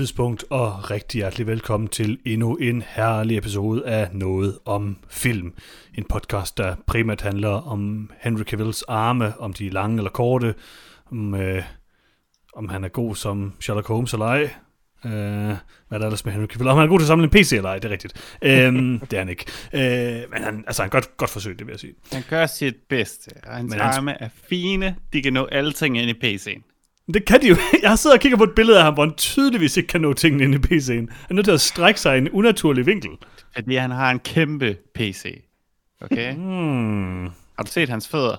Tidspunkt og rigtig hjertelig velkommen til endnu en herlig episode af Noget om Film. En podcast, der primært handler om Henry Cavills arme, om de er lange eller korte, om, øh, om han er god som Sherlock Holmes eller ej. Øh, hvad er der ellers med Henry Cavill? Om han er god til at samle en PC eller ej, det er rigtigt. øhm, det er han ikke. Øh, men han, altså, han godt, godt forsøg, det vil jeg sige. Han gør sit bedste, og hans Men arme er fine. De kan nå alle ting ind i PC'en. Det kan de jo. Jeg sidder og kigger på et billede af ham, hvor han tydeligvis ikke kan nå tingene ind i PC'en. Han er nødt til at strække sig i en unaturlig vinkel. Fordi han har en kæmpe PC. Okay? Hmm. Har du set hans fødder?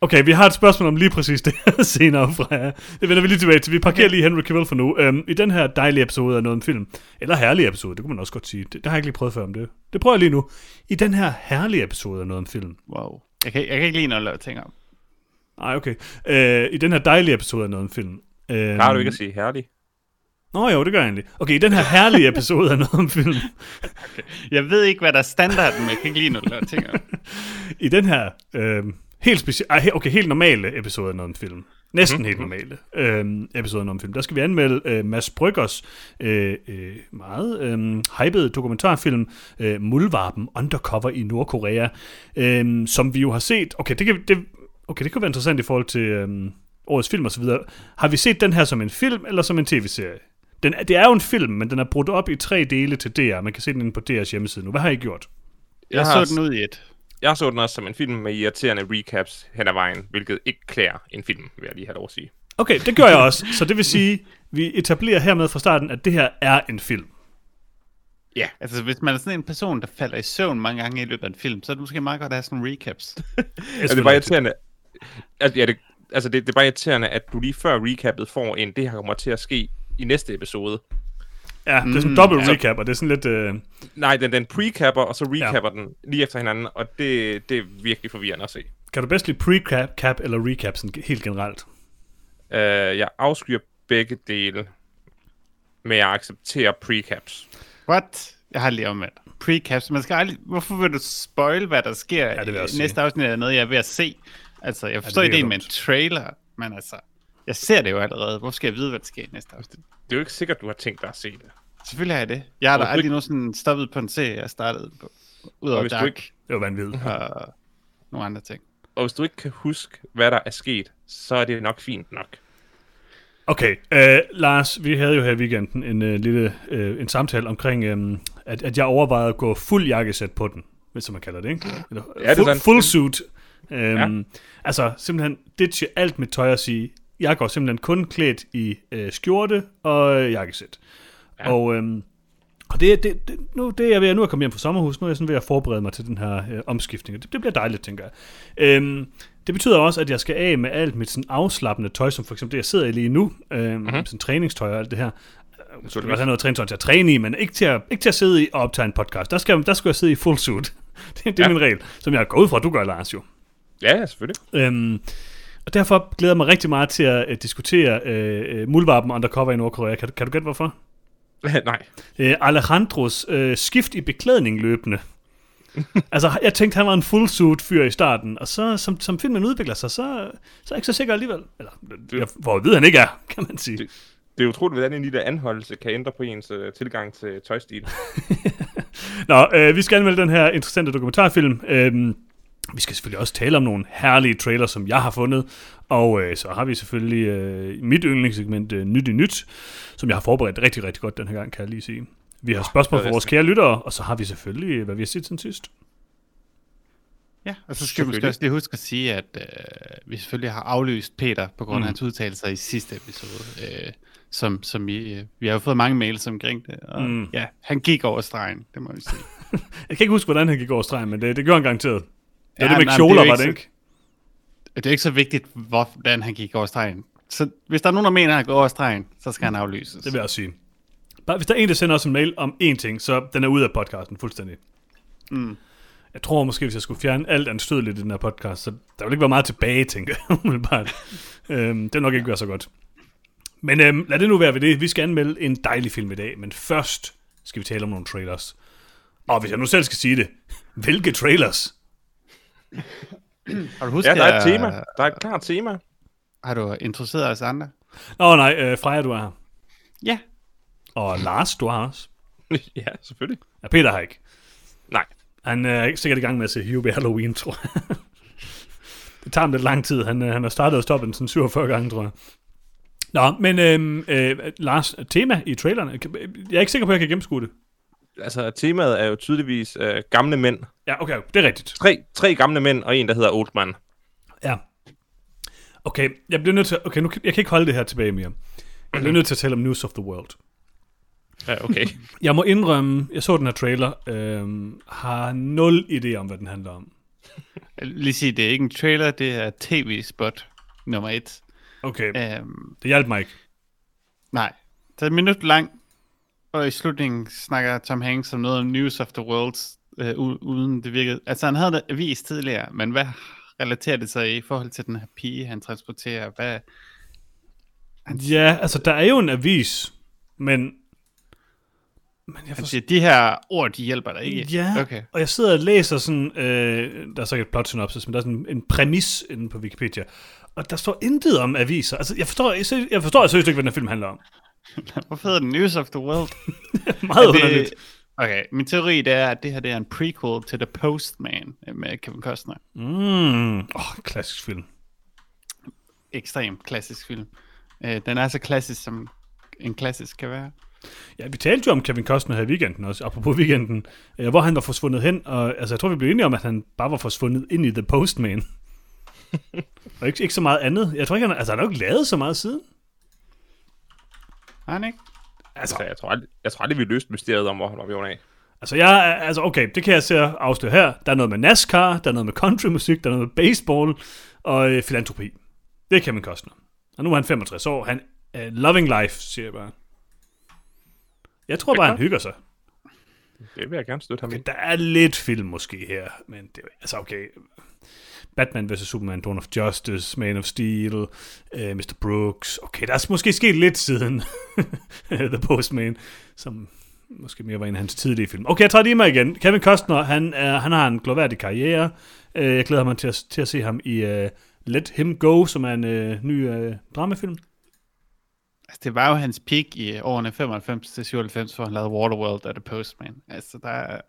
Okay, vi har et spørgsmål om lige præcis det senere fra jer. Det vender vi lige tilbage til. Vi parkerer lige Henry Cavill for nu. Øhm, I den her dejlige episode af noget om film, eller herlige episode, det kunne man også godt sige. Det, det har jeg ikke lige prøvet før om det. Det prøver jeg lige nu. I den her herlige episode af noget om film. Wow. Jeg kan, jeg kan ikke lide noget at ting om. Nej, okay. Øh, I den her dejlige episode af noget om film. Øhm, Har du ikke at sige herlig? Nå jo, det gør jeg egentlig. Okay, i den her herlige episode af noget om film. Jeg ved ikke, hvad der er standarden, men jeg kan ikke lide noget lave ting. I den her øh, helt specielle, okay, helt normale episode af noget om film, næsten helt normale øh, episode af noget om film, der skal vi anmelde øh, Mads Bryggers øh, øh, meget øh, hypede dokumentarfilm øh, Muldvarpen Undercover i Nordkorea, øh, som vi jo har set, okay, det kan, det, okay, det kan være interessant i forhold til øh, årets film og så videre. Har vi set den her som en film eller som en tv-serie? Den, det er jo en film, men den er brudt op i tre dele til DR. Man kan se den inde på DR's hjemmeside nu. Hvad har I gjort? Jeg, har så den ud i et. Jeg så den også som en film med irriterende recaps hen ad vejen, hvilket ikke klæder en film, vil jeg lige have lov at sige. Okay, det gør jeg også. Så det vil sige, vi etablerer hermed fra starten, at det her er en film. Ja, Altså, hvis man er sådan en person, der falder i søvn mange gange i løbet af en film, så er det måske meget godt at have sådan recaps. altså, det er bare irriterende. Altså, ja, det, altså det, det er bare irriterende, at du lige før recappet får en, det her kommer til at ske i næste episode. Ja, det er sådan en Mm, dobbelt altså- recap, og det er sådan lidt... Øh, Nej, den, den pre-capper, og så recapper ja. den lige efter hinanden, og det, det er virkelig forvirrende at se. kan du bedst lide pre-cap cap eller recap sådan helt generelt? Uh, jeg afskyer begge dele, men jeg accepterer precaps. What? Jeg har lige omvendt. Precaps. Man skal aldrig... Hvorfor vil du spoil, hvad der sker Ja, det vil jeg også i næste afsnit er noget, jeg er ved at se? Altså, jeg forstår det virker ideen med en trailer, men altså... Jeg ser det jo allerede. Hvorfor skal jeg vide, hvad der sker i næste afsnit? Det er jo ikke sikkert, du har tænkt dig at se det. Selvfølgelig har jeg det. Jeg har da aldrig ikke- nogensinde stoppet på en serie, jeg startede på. Og Udover hvis du Dark ikke- Det var vanvittigt. og nogle andre ting. Og hvis du ikke kan huske, hvad der er sket, så er det nok fint nok. Okay, øh, Lars, vi havde jo her i weekenden en øh, lille øh, en samtale omkring, øh, at, at jeg overvejede at gå fuld jakkesæt på den, hvis man kalder det, ikke? Eller, Ja, det er sandt. full suit. Øhm, Ja. Altså, simpelthen ditche alt mit tøj og sige, jeg går simpelthen kun klædt i øh, skjorte og øh, jakkesæt. Ja. Og, øhm, og det, er- det, det, nu, det er jeg ved, nu er jeg kommet hjem fra sommerhus, nu er jeg sådan ved at forberede mig til den her øh, omskiftning, det, det bliver dejligt, tænker jeg. Øhm, det betyder også, at jeg skal af med alt mit sådan afslappende tøj, som for eksempel det, jeg sidder i lige nu, øhm, mm-hmm. sådan træningstøj og alt det her. Jeg skal godt have noget træningstøj til at træne i, men ikke til at, ikke til at sidde i og optage en podcast. Der skal, der skal jeg sidde i full suit. det, det er. Ja. min regel, som jeg går ud fra, at du gør, Lars, jo. Ja, selvfølgelig. Øhm, og derfor glæder jeg mig rigtig meget til at uh, diskutere uh, Muldvarpen Undercover i Nordkorea. Kan, du- kan du gætte hvorfor? Nej. Uh, Alejandros uh, skift i beklædning løbende. altså, jeg tænkte, han var en full suit fyr i starten, og så, som, som filmen udvikler sig, så, så er jeg ikke så sikker alligevel. Eller, jeg vide, at han ikke er, kan man sige. Det- Det er utroligt, hvordan en lille anholdelse kan ændre på ens uh, tilgang til tøjstil. Nå, øh, vi skal anmelde den her interessante dokumentarfilm. Øhm, vi skal selvfølgelig også tale om nogle herlige trailers, som jeg har fundet. Og øh, så har vi selvfølgelig øh, mit yndlingssegment øh, Nyt i Nyt, som jeg har forberedt rigtig, rigtig godt den her gang, kan jeg lige sige. Vi har spørgsmål fra vores kære lyttere, og så har vi selvfølgelig, øh, hvad vi har set siden sidst. Ja, og så skal vi også lige huske at sige, at øh, vi selvfølgelig har aflyst Peter på grund af Mm. hans udtalelser i sidste episode. Øh, som, som vi, øh, vi har jo fået mange mails omkring det, og mm. ja, han gik over stregen, det må vi sige. Jeg kan ikke huske, hvordan han gik over stregen, men det, det gjorde han garanteret. Det er Ja, det med kjoler, det er var ikke det så- ikke? Det er ikke så vigtigt, hvordan han gik over stregen. Så hvis der er nogen, der mener, at han går over stregen, så skal han aflyses. Det vil jeg også sige. Bare, hvis der er en, der sender os en mail om én ting, så den er ude af podcasten fuldstændig. Mm. Jeg tror måske, hvis jeg skulle fjerne alt anstødeligt i den her podcast, så der vil ikke være meget tilbage, tænker jeg. umiddelbart. øhm, det vil nok ikke være så godt. Men øhm, lad det nu være ved det. Vi skal anmelde en dejlig film i dag, men først skal vi tale om nogle trailers. Og hvis jeg nu selv skal sige det, hvilke trailers? Har du husket, Ja, der er et at- tema. Der er et klart tema. Har du introduceret os andre? Nå nej, øh, Freja, du er her. Ja, Og Lars, du har også. ja, selvfølgelig. Ja, Peter har ikke. Nej. Han er ikke sikkert i gang med at se Hubie Halloween, tror jeg. det tager ham lidt lang tid. Han, øh, han har startet og stoppet den sådan 47 gange, tror jeg. Nå, men øhm, øh, Lars, tema i trailerne. Jeg er ikke sikker på, at jeg kan gennemskue det. Altså, temaet er jo tydeligvis øh, gamle mænd. Ja, okay, det er rigtigt. Tre, tre gamle mænd og en, der hedder Old Man. Ja. Okay, jeg bliver nødt til... Okay, nu, kan- jeg kan ikke holde det her tilbage mere. Jeg bliver nødt til at tale om News of the World. Ja, okay. Jeg må indrømme, jeg så den her trailer, øhm, har nul idé om, hvad den handler om. lige sige, det er ikke en trailer, det er tv-spot nummer et. Okay, Øhm, det hjalp mig ikke. nej, det er et minut lang, og i slutningen snakker Tom Hanks om noget om News of the World, øh, uden det virkede. Altså han havde det avis tidligere, men hvad relaterer det sig i forhold til den her pige, han transporterer? Hvad, Ja, altså, der er jo en avis, men... Men jeg han forstår... siger, de her ord, de hjælper dig ikke. Ja, Okay. og jeg sidder og læser sådan, øh, der er så ikke et plot synopsis, men der er sådan en præmis inde på Wikipedia, og der står intet om aviser. Altså, jeg forstår, jeg, jeg forstår seriøst ikke, hvad den her film handler om. Hvorfor hedder den News of the World? Meget Er det- underligt. Okay, min teori det er, at det her det er en prequel til The Postman øh, med Kevin Costner. Mm. Oh, klassisk film. Ekstrem klassisk film. Øh, den er så klassisk, som en klassisk kan være. Ja, vi talte jo om Kevin Costner her i weekenden også, apropos weekenden, øh, hvor han var forsvundet hen, og altså, jeg tror, vi blev enige om, at han bare var forsvundet ind i The Postman. og ikke, ikke så meget andet. Jeg tror ikke, han, altså, han har jo ikke lavet så meget siden. Har han ikke? Altså, jeg tror aldrig, jeg tror aldrig vi løste mysteriet om, hvor han var af. Altså, jeg, er- altså, okay, det kan jeg så afsløre her. Der er noget med NASCAR, der er noget med countrymusik, der er noget med baseball og øh, filantropi. Det er Kevin Costner. Og nu er han 65 år. Han er loving life, siger jeg bare. Jeg tror bare, han hygger sig. Det vil jeg gerne støtte ham i. Der er lidt film måske her, men det er altså okay. Batman vs. Superman, Dawn of Justice, Man of Steel, uh, Mr. Brooks. Okay, der er måske sket lidt siden The Postman, som måske mere var en af hans tidlige film. Okay, jeg tager lige med igen. Kevin Costner, han, er, han har en gloværdig karriere. Uh, jeg glæder mig til at, til at se ham i uh, Let Him Go, som er en uh, ny uh, dramafilm. Altså, det var jo hans peak i årene 95 til 97, hvor han lavede Waterworld og The Postman. Altså, der er,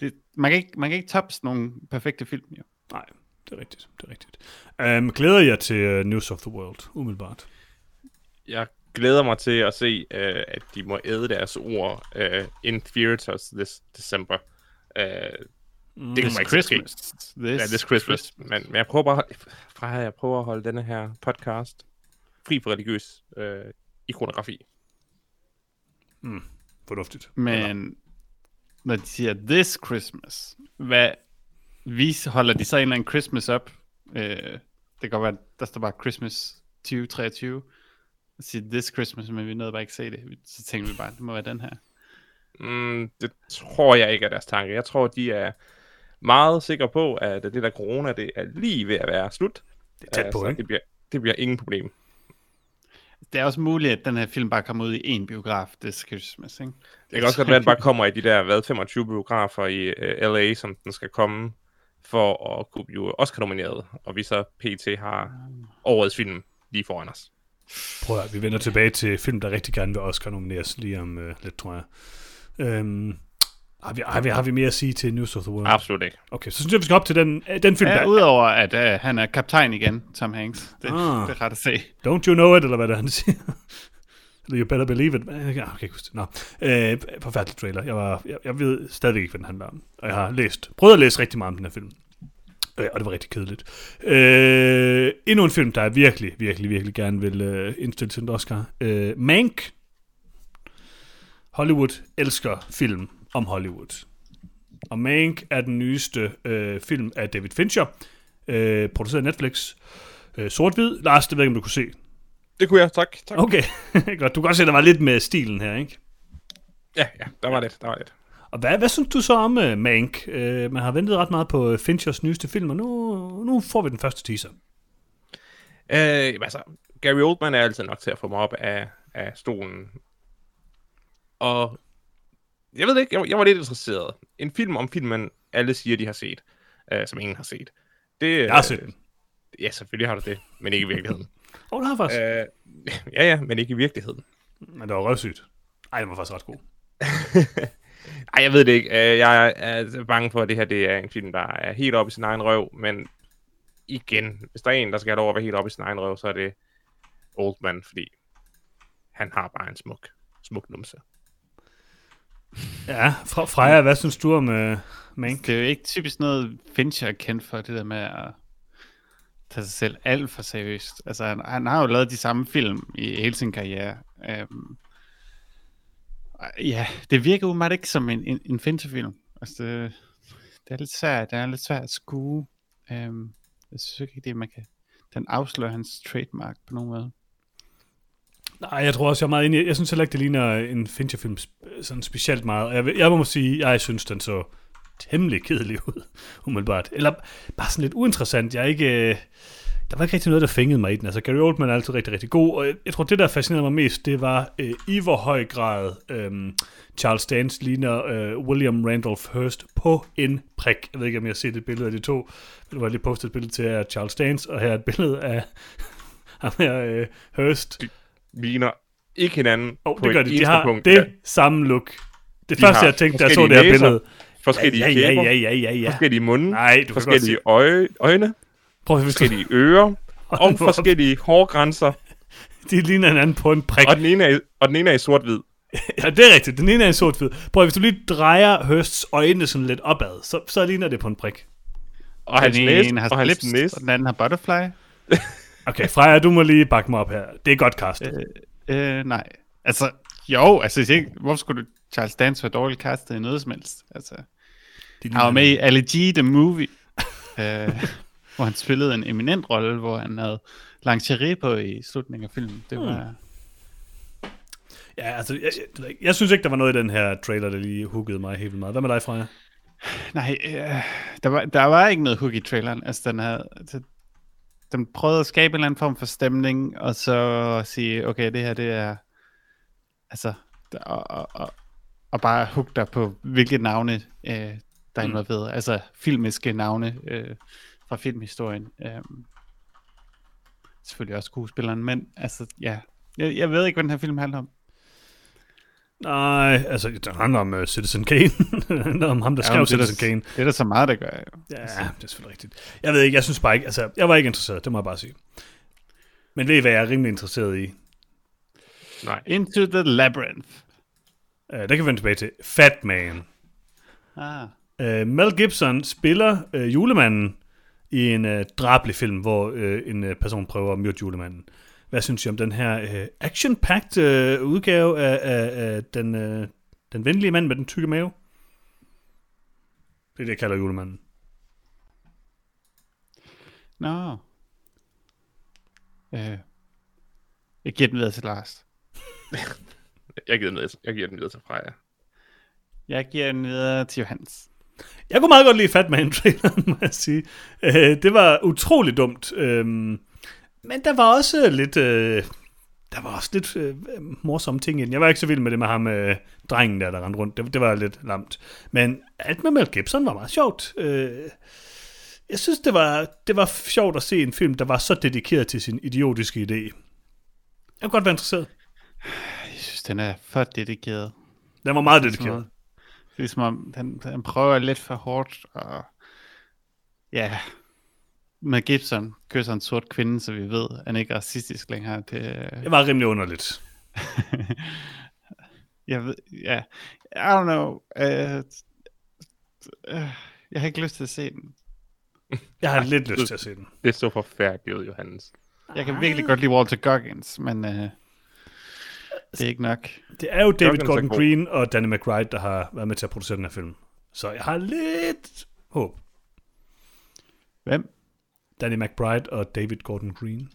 det, man, kan ikke, man kan ikke sådan nogle perfekte film, jo. Nej, det er rigtigt. Det er rigtigt. Um, glæder jeg til uh, News of the World, umiddelbart. Jeg glæder mig til at se, øh, at de må æde deres ord øh, in theaters this December. Øh, Mm. det This Christmas. This, ja, this Christmas. Men, men jeg prøver bare fra jeg prøver at holde denne her podcast fri for religiøs øh, ikonografi. Fornuftigt. Men når de siger this Christmas, hvad vi holder de så en eller anden Christmas op? Øh, det kan godt være, der står bare Christmas 2023. Og siger this Christmas, men vi nåede bare ikke se det. Så tænker vi bare, det må være den her. Mm, det tror jeg ikke er deres tanke. Jeg tror, de er meget sikre på, at det der corona, det er lige ved at være slut. Det er tæt på, så ikke? Det bliver, det bliver ingen problem. Det er også muligt, at den her film bare kommer ud i én biograf this Christmas, ikke? Det kan også godt være, at den bare kommer i de der, hvad, 25 biografer i uh, LA, som den skal komme for at kunne blive Oscar-nomineret, og vi så PT har årets film lige foran os. Prøv at, vi vender tilbage til film, der rigtig gerne vil Oscar nomineres lige om øh, lidt, tror jeg. Øhm, har, vi, har, vi, har vi mere at sige til News of the World? Absolut ikke. Okay, så synes jeg, vi skal op til den, øh, den film, Ja, der... udover at uh, han er kaptajn igen, Tom Hanks. Det, ah. det er ret at se. Don't you know it, eller hvad det er, han siger. Eller you better believe it. Jeg kan ikke huske det. Nå. Øh, forfærdelig trailer. Jeg, var, jeg, jeg ved stadigvæk ikke, hvad den handler om. Og jeg har læst, prøvet at læse rigtig meget om den her film. Øh, og det var rigtig kedeligt. Øh, endnu en film, der jeg virkelig, virkelig, virkelig gerne vil øh, indstille til en Oscar. Øh, Mank. Hollywood elsker film om Hollywood. Og Mank er den nyeste øh, film af David Fincher, øh, produceret af Netflix. Øh, Sort-hvid. Lars, det ved jeg ikke, om du kunne se. Det kunne jeg, tak. tak. Okay, godt. Du kan godt se, der var lidt med stilen her, ikke? Ja, ja, der var lidt, der var lidt. Og hvad, hvad synes du så om uh, Mank? Uh, man har ventet ret meget på uh, Finchers nyeste film, og nu, nu får vi den første teaser. Øh, altså, Gary Oldman er altid nok til at få mig op af, af stolen. Og jeg ved ikke, jeg, jeg var lidt interesseret. En film om filmen, alle siger, de har set, øh, som ingen har set. Det, Jeg har set den. Ja, selvfølgelig har du det, men ikke i virkeligheden. Åh, oh, det har faktisk. øh, ja, ja, men ikke i virkeligheden. Men det var røvsygt. Ej, den var faktisk ret god. Ej, jeg ved det ikke. Øh, Jeg er bange for, at det her det er en film, der er helt oppe i sin egen røv, men igen, hvis der er en, der skal have lov at være helt oppe i sin egen røv, så er det Oldman, fordi han har bare en smuk, smuk numse. Ja, Freja, hvad synes du om uh, Mank? Det er jo ikke typisk noget, Fincher er kendt for, det der med at tage sig selv alt for seriøst. Altså, han, han har jo lavet de samme film i hele sin karriere. Um, ja, det virker jo meget ikke som en, en, en Fincher-film. Altså, det, det er lidt svært, det er lidt svært at skue. Um, jeg synes ikke, det man kan... Den afslører hans trademark på nogen måde. Nej, jeg tror også, jeg er meget enig. Jeg synes heller ikke, det ligner en Fincher-film sådan specielt meget. Jeg, jeg må sige, jeg synes, den så temmelig kedelig ud, umiddelbart. Eller bare sådan lidt uinteressant. Jeg er ikke... øh, Der var ikke rigtig noget, der fængede mig i den. Altså, Gary Oldman er altid rigtig, rigtig god, og jeg, jeg tror, det, der fascinerede mig mest, det var øh, i hvor høj grad øh, Charles Dance ligner øh, William Randolph Hearst på en prik. Jeg ved ikke, om jeg har set et billede af de to. Men jeg lige postet et billede til af Charles Dance, og her er et billede af ham her, øh, Hearst. Ligner ikke hinanden Oh, på det gør de. De har punkt. det Ja, samme look. Det De første, har jeg tænkte, da jeg så det her billede. Forskellige ja, ja, ja, ja, ja, ja. forskellige munde, Nej, du forskellige øje, øjne, Prøv at forskellige ører, og forskellige hårgrænser, de ligner hinanden på en prik. og den ene er, og den ene er i sort-hvid. Ja, det er rigtigt. Den ene er en sort hvid. Prøv at hvis du lige drejer Hursts øjne sådan lidt opad, så, så ligner det på en prik. Og hans den næse, ene har og hans slips, næse. og den anden har butterfly. Okay, Freja, du må lige bakke mig op her. Det er godt castet. Øh, nej. Altså, jo, altså, jeg hvorfor skulle du Charles Dance være dårligt castet i noget som helst? Altså, han var med i Ali G, The Movie, øh, hvor han spillede en eminent rolle, hvor han havde lingerie på i slutningen af filmen. Det var... Ja, altså, jeg, jeg, jeg, synes ikke, der var noget i den her trailer, der lige huggede mig helt vildt meget. Hvad med dig, Freja? Nej, øh, der, var, der var ikke noget hook i traileren. Altså, den, havde, altså, den prøvede at skabe en eller anden form for stemning, og så sige, okay, det her, det er... Altså, der, og, og, og, og bare hook dig på, hvilke navne, øh, der er involveret. Altså, filmiske navne øh, fra filmhistorien. Øh, selvfølgelig også skuespilleren, men altså, ja. Jeg, jeg ved ikke, hvad den her film handler om. Nej, altså, det handler om uh, Citizen Kane. det handler om ham, der Ja, skrev er Citizen der, Kane. det er der så meget, der gør. Jo. Ja, det er selvfølgelig rigtigt. Jeg ved ikke, jeg synes bare ikke, altså, jeg var ikke interesseret, det må jeg bare sige. Men ved I, hvad jeg er rimelig interesseret i? Nej. Into the Labyrinth. Uh, der kan vi vende tilbage til Fat Man. Ah. Uh, Mel Gibson spiller uh, julemanden i en uh, drabelig film, hvor uh, en uh, person prøver at myrde julemanden. Hvad synes I om den her uh, action-packed uh, udgave af, af, af den, uh, den venlige mand med den tykke mave? Det er det, jeg kalder julemanden. Nå. Øh. Jeg giver den videre til Lars. Jeg giver den videre, jeg giver den videre til Freja. Jeg giver den videre til Johannes. Jeg kunne meget godt lide Fat Man-traileren, må jeg sige. Øh, det var utroligt dumt. Øh, men der var også lidt... Øh, der var også lidt øh, morsomme ting i den. Jeg var ikke så vild med det med ham, øh, drengen der, der rendte rundt. Det, det var lidt lamt. Men alt med Mel Gibson var meget sjovt. Øh, jeg synes, det var, det var sjovt at se en film, der var så dedikeret til sin idiotiske idé. Jeg kunne godt være interesseret. Synes, den er for dedikeret. Den var meget Det er dedikeret. Det er som om, den, den prøver lidt for hårdt, og ja, med Gibson kysser en sort kvinde, så vi ved, at han ikke er racistisk længere. Det, Det var rimelig underligt. jeg ved, ja, I don't know. Uh, uh, jeg har ikke lyst til at se den. Jeg har lidt lyst til at se den. Det så forfærdeligt ud, Johannes. Jeg kan virkelig godt lide Walter Goggins, men uh, det er ikke nok. Det er jo David Gordon. Green og Danny McBride, der har været med til at producere den her film. Så jeg har lidt håb. Hvem? Danny McBride og David Gordon Green.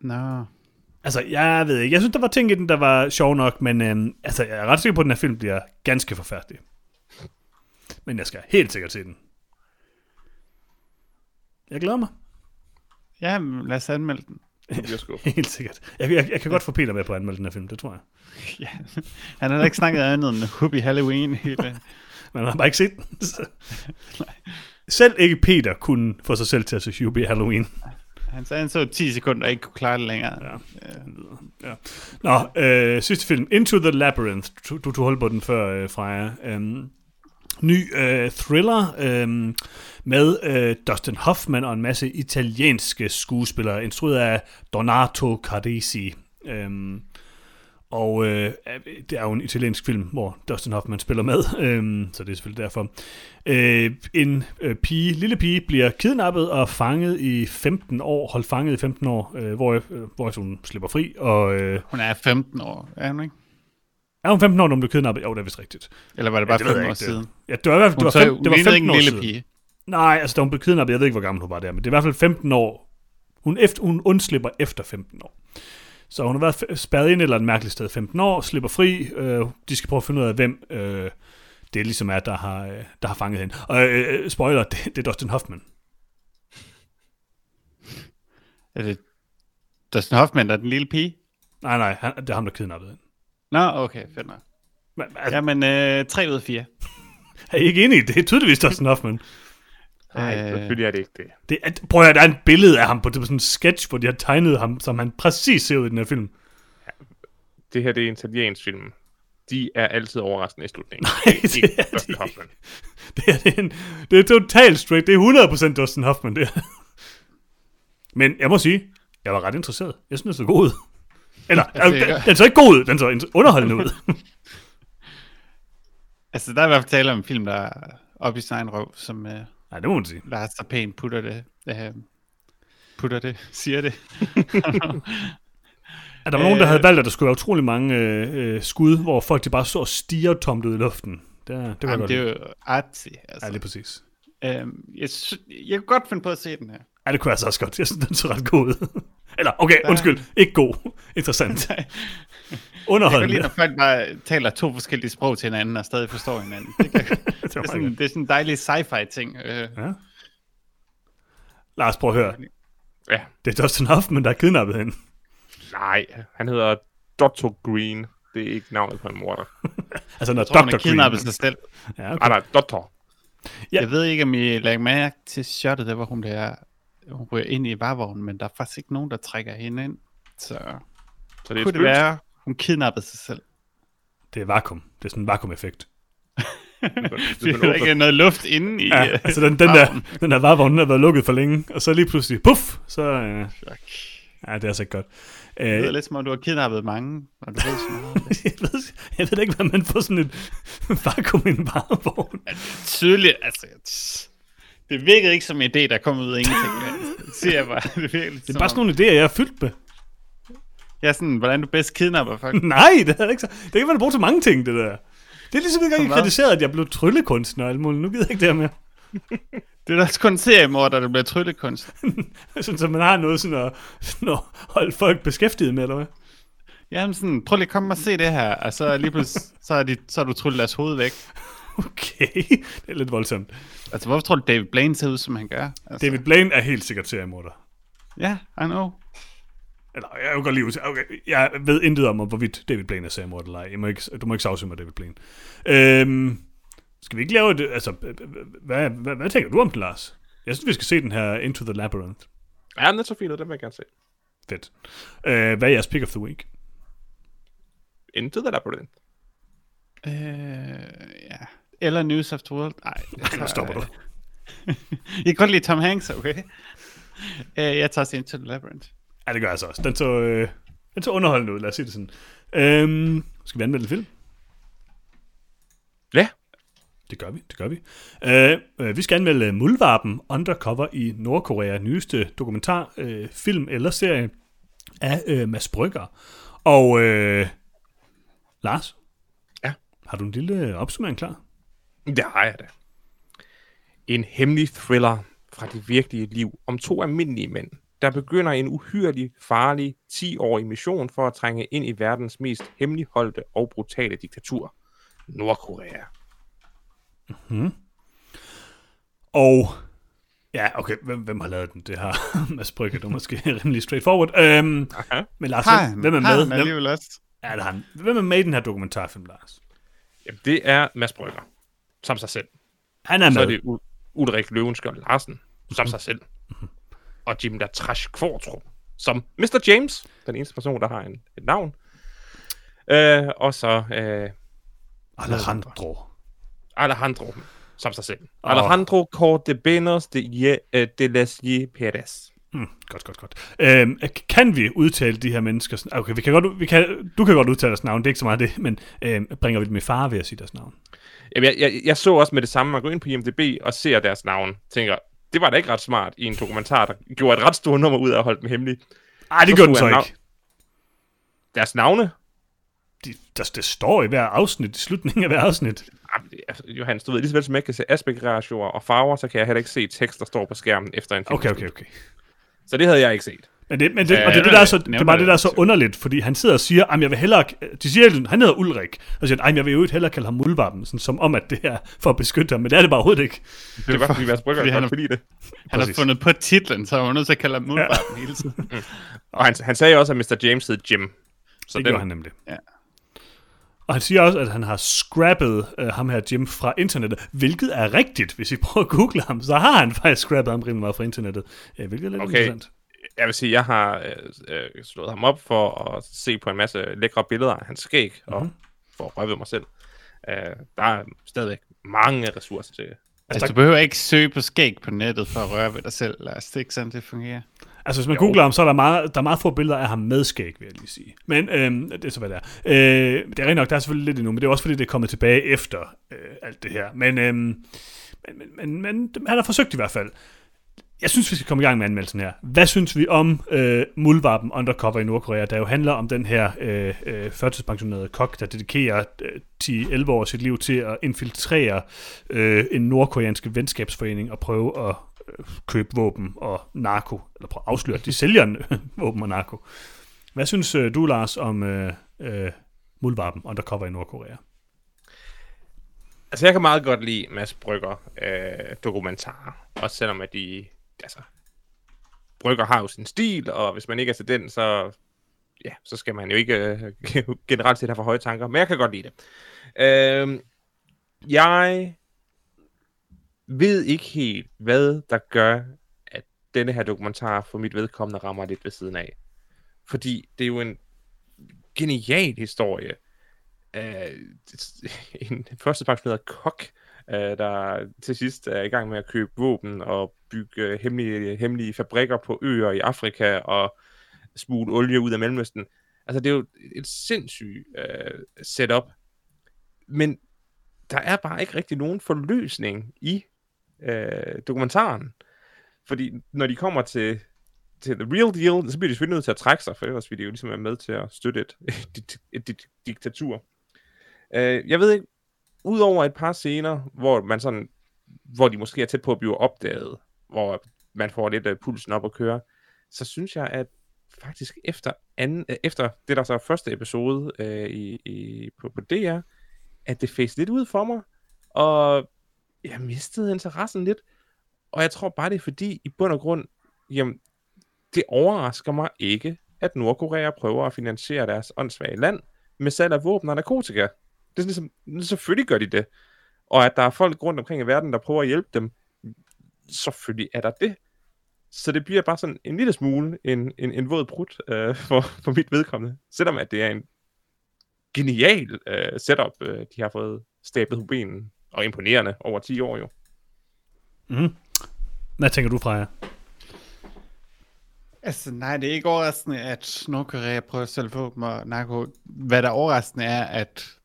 Nå. Altså, jeg ved ikke. Jeg synes, der var ting i den, der var sjov nok, men øhm, altså, jeg er ret sikker på, at den her film bliver ganske forfærdelig. Men jeg skal helt sikkert se den. Jeg glæder mig. Ja, lad os anmelde den. Du bliver skuffet. Helt sikkert. Jeg, jeg, jeg kan godt få Peter med på at anmelde den her film, det tror jeg. Ja. Han har da ikke snakket andet end Whoopi Halloween hele. Men han har bare ikke set den. Selv ikke Peter kunne få sig selv til at se Hubie Halloween. Han sagde, han så 10 sekunder og ikke kunne klare det længere. Ja. Ja. Nå, øh, sidste film. Into the Labyrinth. Du, du tog hold på den før, øh, Freja. Um, ny øh, thriller øh, med øh, Dustin Hoffman og en masse italienske skuespillere, instrueret af Donato Carisi. Um, og øh, det er jo en italiensk film, hvor Dustin Hoffman spiller med, øh, så det er selvfølgelig derfor. Øh, en øh, pige, lille pige bliver kidnappet og fanget i 15 år, holdt fanget i 15 år, øh, hvor, øh, hvor hun slipper fri. Og, øh, Hun er 15 år, er hun ikke? er hun 15 år, når hun blev kidnappet? Jo, det er vist rigtigt. Eller var det bare det ved 15 jeg år det- siden? Ja, det var fald Hun det var, fem, det var lignede 15 ikke en år lille siden. pige. Nej, altså da hun blev kidnappet, jeg ved ikke, hvor gammel hun var der, men det er i hvert fald 15 år. Hun, efter, hun undslipper efter 15 år. Så hun har været spærret ind et eller et mærkeligt sted 15 år, slipper fri. Øh, de skal prøve at finde ud af, hvem øh, det ligesom er, der har, øh, der har fanget hende. Og øh, spoiler, det, det er Dustin Hoffman. Er det Dustin Hoffman, der er den lille pige? Nej, nej, han, det er ham, der kidnappede hende. Nå, okay, fedt nok. Men, altså, Jamen, øh, 3 ud af 4. er I ikke enige? Det er tydeligvis Dustin Hoffman. Nej, Øh. selvfølgelig er det ikke det. Det er, prøv at høre, der er en billede af ham på, på sådan en sketch, hvor de har tegnet ham, som han præcis ser ud i den her film. Det her det er en italiensk film. De er altid overraskende i slutningen. Nej, det er ikke det er de Dustin ikke. Hoffman. Det er, det er, en, det er totalt straight. Det er 100% Dustin Hoffman, det er. Men jeg må sige, jeg var ret interesseret. Jeg synes, den så god ud. Eller, Altså, den, den så ikke god ud, den så underholdende ud. Altså, der er i hvert fald tale om en film, der er oppe i sin egen røv, som øh, Nej, det må man sige. Lars så pænt putter det. Øh, putter det, siger det. At der var nogen, der Øh. havde valgt, at der skulle være utrolig mange øh, øh, skud, hvor folk de bare så og stiger tomt ud i luften. Det, er- det var Jamen, godt. det er jo artsy. Ja, Altså. lige præcis. øhm, jeg, sy- jeg kunne godt finde på at se den her. Ja, det kunne jeg så også godt. Jeg synes, den så ret god ud. Eller, okay, Der- undskyld. Ikke god. Interessant. Jeg kan lide, Underholdende. når folk bare taler to forskellige sprog til hinanden og stadig forstår hinanden. Det, kan, det, Det er, sådan, det er sådan en dejlig sci-fi ting. Øh, Ja. Lars, prøv at høre. Ja, Det er Dustin Hoffman, der har kidnappet hende. nej. Han hedder Dotto Green. Det er ikke navnet på en morder. Altså, når jeg tror, han Dr. har Green... kidnappet sig selv. Ja, okay. Nej, nej, Dotto. Ja. Ja. Jeg ved ikke, om I lagde mærke til shotet, der hvor hun, bliver, hun ryger ind i varevognen, men der er faktisk ikke nogen, der trækker hende ind. Så Så det er kunne et det være, hun kidnappede sig selv. Det er vakuum. Det er sådan en vakuum-effekt. Det er der ikke noget luft inde i. Ja, øh, altså den, den, der, den der varevogn, den har været lukket for længe, og så lige pludselig, puff, så... Øh, Fuck. ja, det er altså ikke godt. Det lyder Øh, lidt som om, du har kidnappet mange, og du ved så meget. jeg, ved, jeg ved ikke, hvad man får sådan et vakuum i en varevogn. Ja, det er tydeligt, altså... Det virkede ikke som en idé, der kom ud af ingenting. Det siger jeg bare. Det, virkede Det er bare sådan nogle idéer, jeg er fyldt med. Jeg er sådan, hvordan du bedst kidnapper folk. Nej, det er ikke så. Det kan man bruge til mange ting, det der. Det er ligesom jeg kritiserede, at jeg blev tryllekunstner og alt muligt. Nu gider jeg ikke det her mere. Det er da også kun en seriemorder, der bliver tryllekunst. Sådan, så man har noget sådan at, sådan at holde folk beskæftiget med, eller hvad? Jamen sådan, prøv lige at komme og se det her, og så lige pludselig, så er, de, så er du tryllet deres hoved væk. Okay, det er lidt voldsomt. Altså, hvorfor tror du, David Blaine ser ud, som han gør? Altså, David Blaine er helt sikkert seriemorder. Ja, I know. Eller, jeg vil godt lige okay, Jeg ved intet om, hvorvidt David Blaine er seriemorder eller ej. Jeg må ikke, du må ikke sagsøge mig, David Blaine. Øhm, skal vi ikke lave det? Altså, hvad, hvad, hvad, tænker du om den, Lars? Jeg synes, vi skal se den her Into the Labyrinth. Ja, den er så fin, og den vil jeg gerne se. Fedt. Øh, hvad er jeres pick of the week? Into the Labyrinth. Øh, ja. Eller News of the World. Nej, Nu stopper du. jeg kan godt lide Tom Hanks, okay? Øh, jeg tager Into the Labyrinth. Ja, det gør jeg så også. Den så, øh, den så underholdende ud, lad os sige det sådan. Øhm, skal vi anmelde en film? Ja. Det gør vi, det gør vi. Øh, øh, vi skal anmelde Muldvarpen Undercover i Nordkorea, nyeste dokumentar, øh, film eller serie af øh, Mads Brygger. Og øh, Lars? Ja? Har du en lille opsummering klar? Det har jeg da. En hemmelig thriller fra det virkelige liv om to almindelige mænd, der begynder en uhyrlig, farlig 10-årig mission for at trænge ind i verdens mest hemmeligholdte og brutale diktatur, Nordkorea. Og ja, okay, hvem, hvem har lavet den? Det har Mads Brygger, det er måske rimelig straightforward. Øhm, Aha. men Lars, Har hvem, er har med? han Hvem, alligevel også? ja, det har han. Hvem er med i den her dokumentarfilm, Lars? Jamen, det er Mads Brygger, som sig selv. Han er Så med. er det U- Ulrik Løvenskjold Larsen, som sig selv. Og Jim der Trash Kvartrup, som Mr. James, den eneste person, der har en, et navn. Øh, og så øh, Alejandro. Alejandro som sig selv. Og- Alejandro Cordebenos de, øh, de les Ye Perez. Mm, godt, godt, godt. Øhm, kan vi udtale de her mennesker? Okay, vi kan godt, vi kan, du kan godt udtale deres navn, det er ikke så meget det, men øhm, bringer vi dem i fare ved at sige deres navn? Jamen, jeg, jeg, jeg så også med det samme, man går ind på IMDb og ser deres navn, tænker, det var da ikke ret smart i en dokumentar, der gjorde et ret stort nummer ud af at holde dem hemmelige. Ej, det Så gør den så ikke. Deres navne? De, der, det står i hver afsnit, i slutningen af hver afsnit. Det- altså, Johannes, du ved, lige så vel som jeg kan se aspektratioer og farver, så kan jeg heller ikke se tekst, der står på skærmen efter en film. Okay, okay, okay. Så det havde jeg ikke set. Men det, men det, Ja, og det, er det, der er så, det er bare det, der er så underligt, fordi han sidder og siger, at jeg vil hellere, de siger, han hedder Ulrik, og siger, at jeg vil jo ikke hellere kalde ham Muldvarpen, sådan, som om, at det er for at beskytte ham, men det er det bare overhovedet ikke. Det var fordi, Mads Brygger Fordi han er- lide det. Han har fundet på titlen, så han var nødt til at kalde ham Muldvarpen hele tiden. Og han, han sagde også, at Mr. James hed Jim. Så Det den, gjorde han nemlig. Ja. Og han siger også, at han har scrappet uh, ham her Jim fra internettet, hvilket er rigtigt. Hvis I prøver at google ham, så har han faktisk scrappet ham rimelig meget fra internettet, hvilket er lidt Okay. interessant. Jeg vil sige, jeg har øh, øh, slået ham op for at se på en masse lækre billeder af hans skæg, mm-hmm. og for at røve mig selv. Øh, der er stadigvæk mange ressourcer til det. Altså, du behøver ikke søge på skæg på nettet for at røre ved dig selv. Os det er ikke sådan, det fungerer. Altså, hvis man googler ham, så er der meget, der er meget få billeder af ham med skæg, vil jeg lige sige. Men øhm, det er så, hvad det er. Øh, det er rent nok, der er selvfølgelig lidt endnu, men det er også fordi, det er kommet tilbage efter øh, alt det her. Men, øhm, men, men, men, men han har forsøgt i hvert fald. Jeg synes, vi skal komme i gang med anmeldelsen her. Hvad synes vi om øh, Muldvarpen Undercover i Nordkorea, der jo handler om den her øh, øh, førtidspensionerede kok, der dedikerer øh, 10-11 år sit liv til at infiltrere øh, en nordkoreansk venskabsforening og prøve at øh, købe våben og narko, eller prøve at afsløre, at de sælger våben og narko. Hvad synes øh, du, Lars, om øh, øh, Muldvarpen Undercover i Nordkorea? Altså, jeg kan meget godt lide Mads Brygger øh, dokumentarer. Også selvom at de... Altså, Brygger har jo sin stil, og hvis man ikke er til den, så... Ja, så skal man jo ikke øh, generelt set have for høje tanker. Men jeg kan godt lide det. Øh, jeg ved ikke helt, hvad der gør, at denne her dokumentar for mit vedkommende rammer lidt ved siden af. Fordi det er jo en genial historie øh, en førstepensioneret kok, øh, der til sidst er i gang med at købe våben og bygge øh, hemmelige, hemmelige fabrikker på øer i Afrika og smule olie ud af Mellemøsten. Altså, det er jo et sindssygt øh, setup. Men der er bare ikke rigtig nogen forløsning i øh, dokumentaren. Fordi når de kommer til, til the real deal, så bliver de selvfølgelig nødt til at trække sig, for ellers vil de jo ligesom være med til at støtte et, et, et, et diktatur. Øh, jeg ved ikke, udover et par scener, hvor man sådan, hvor de måske er tæt på at blive opdaget, hvor man får lidt af pulsen op at køre, så synes jeg, at faktisk efter, anden, øh, efter det, der så er første episode øh, i, i, på, på DR, at det fæste lidt ud for mig, og jeg mistede interessen lidt, og jeg tror bare, det er fordi, i bund og grund, jamen, det overrasker mig ikke, at Nordkorea prøver at finansiere deres åndssvage land med salg af våben og narkotika. Det er sådan ligesom, selvfølgelig gør de det. Og at der er folk rundt omkring i verden, der prøver at hjælpe dem, selvfølgelig er der det. Så det bliver bare sådan en lille smule en, en, en våd brud øh, for, for mit vedkommende. Selvom at det er en genial øh, setup, øh, de har fået stablet på benen. Og imponerende over 10 år jo. Mm. Hvad tænker du, Freja? Altså, nej, det er ikke overraskende, at Nordkorea prøver at sælge våben og narko. Hvad der er overraskende er, at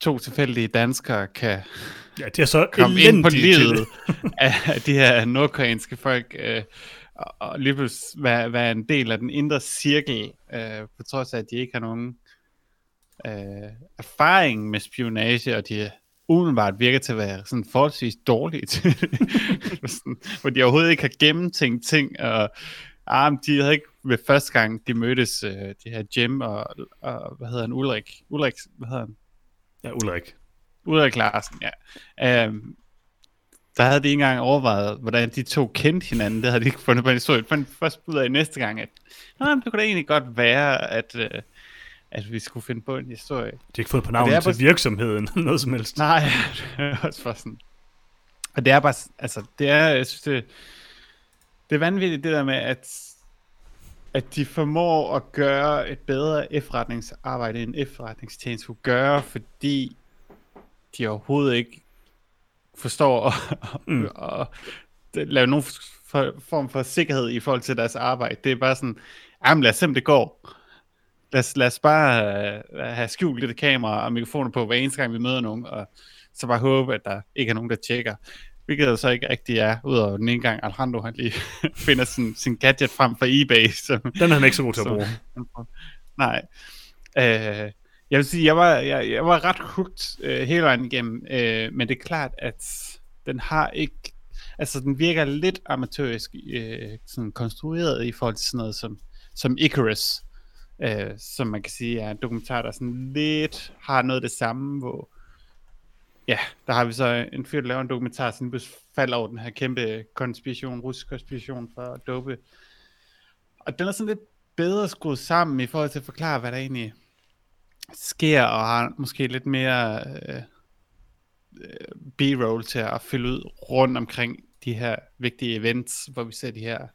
to tilfældige danskere kan Ja, det er så komme ind på livet af de her nordkoreanske folk, øh, og, og lige pludselig være, være en del af den indre cirkel, øh, på trods af, at de ikke har nogen øh, erfaring med spionage, og de umiddelbart virker til at være sådan forholdsvis dårlige til det. Sådan, hvor de overhovedet ikke har gennemtænkt ting, og ah, de havde ikke ved første gang, de mødtes, øh, de her Jim og, og, hvad hedder han, Ulrik, Ulrik, hvad hedder han? Ja, Ulrik. Ulrik Larsen, ja. Øhm, der havde de ikke engang overvejet, hvordan de to kendte hinanden. Det havde de ikke fundet på en historie. fandt først ud af næste gang, at Nå, men det kunne da egentlig godt være, at, øh, at vi skulle finde på en historie. De har ikke fået på navnet til på- virksomheden eller noget som helst. Nej, det er også for sådan. Og det er bare, altså, det er, jeg synes, det, det er vanvittigt det der med, at at de formår at gøre et bedre efterretningsarbejde, end efterretningstjeneste kunne gøre, fordi de overhovedet ikke forstår at, mm. at, at lave nogen for, form for sikkerhed i forhold til deres arbejde. Det er bare sådan, jamen lad os se, om det går. Lad os, lad os bare uh, have skjult lidt kamera og mikrofoner på hver eneste gang, vi møder nogen, og så bare håbe, at der ikke er nogen, der tjekker. Hvilket der så ikke rigtig er, udover den ene gang Alejandro han lige finder sin, sin gadget frem fra eBay. Som, den er han ikke så god til at bruge. Nej. Uh, jeg vil sige, jeg var, jeg, jeg var ret hooked uh, hele vejen igennem, uh, men det er klart, at den har ikke, altså den virker lidt amatørisk uh, sådan konstrueret i forhold til sådan noget som, som Icarus, uh, som man kan sige er en dokumentar, der sådan lidt har noget af det samme, hvor ja, der har vi så en fyr, der laver en dokumentar, som falder over den her kæmpe konspiration, russisk konspiration for at dope. Og den er sådan lidt bedre skruet sammen i forhold til at forklare, hvad der egentlig sker, og har måske lidt mere øh, øh b-roll til at fylde ud rundt omkring de her vigtige events, hvor vi ser de her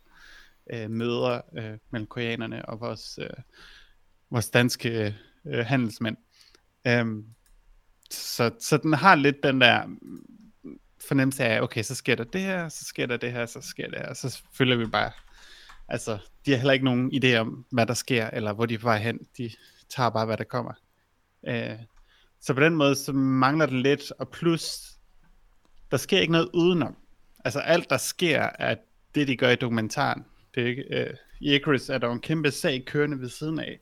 øh, møder øh, mellem koreanerne og vores, øh, vores danske øh, handelsmænd. Um, så, så den har lidt den der fornemmelse af, okay, så sker der det her, så sker der det her, så sker det her, så følger vi bare, altså, de har heller ikke nogen idé om, hvad der sker, eller hvor de er på vej hen, de tager bare, hvad der kommer. Øh, så på den måde, så mangler det lidt, og plus, der sker ikke noget udenom. Altså alt, der sker, er det, de gør i dokumentaren. Det er ikke, øh, I Icarus er der en kæmpe sag kørende ved siden af,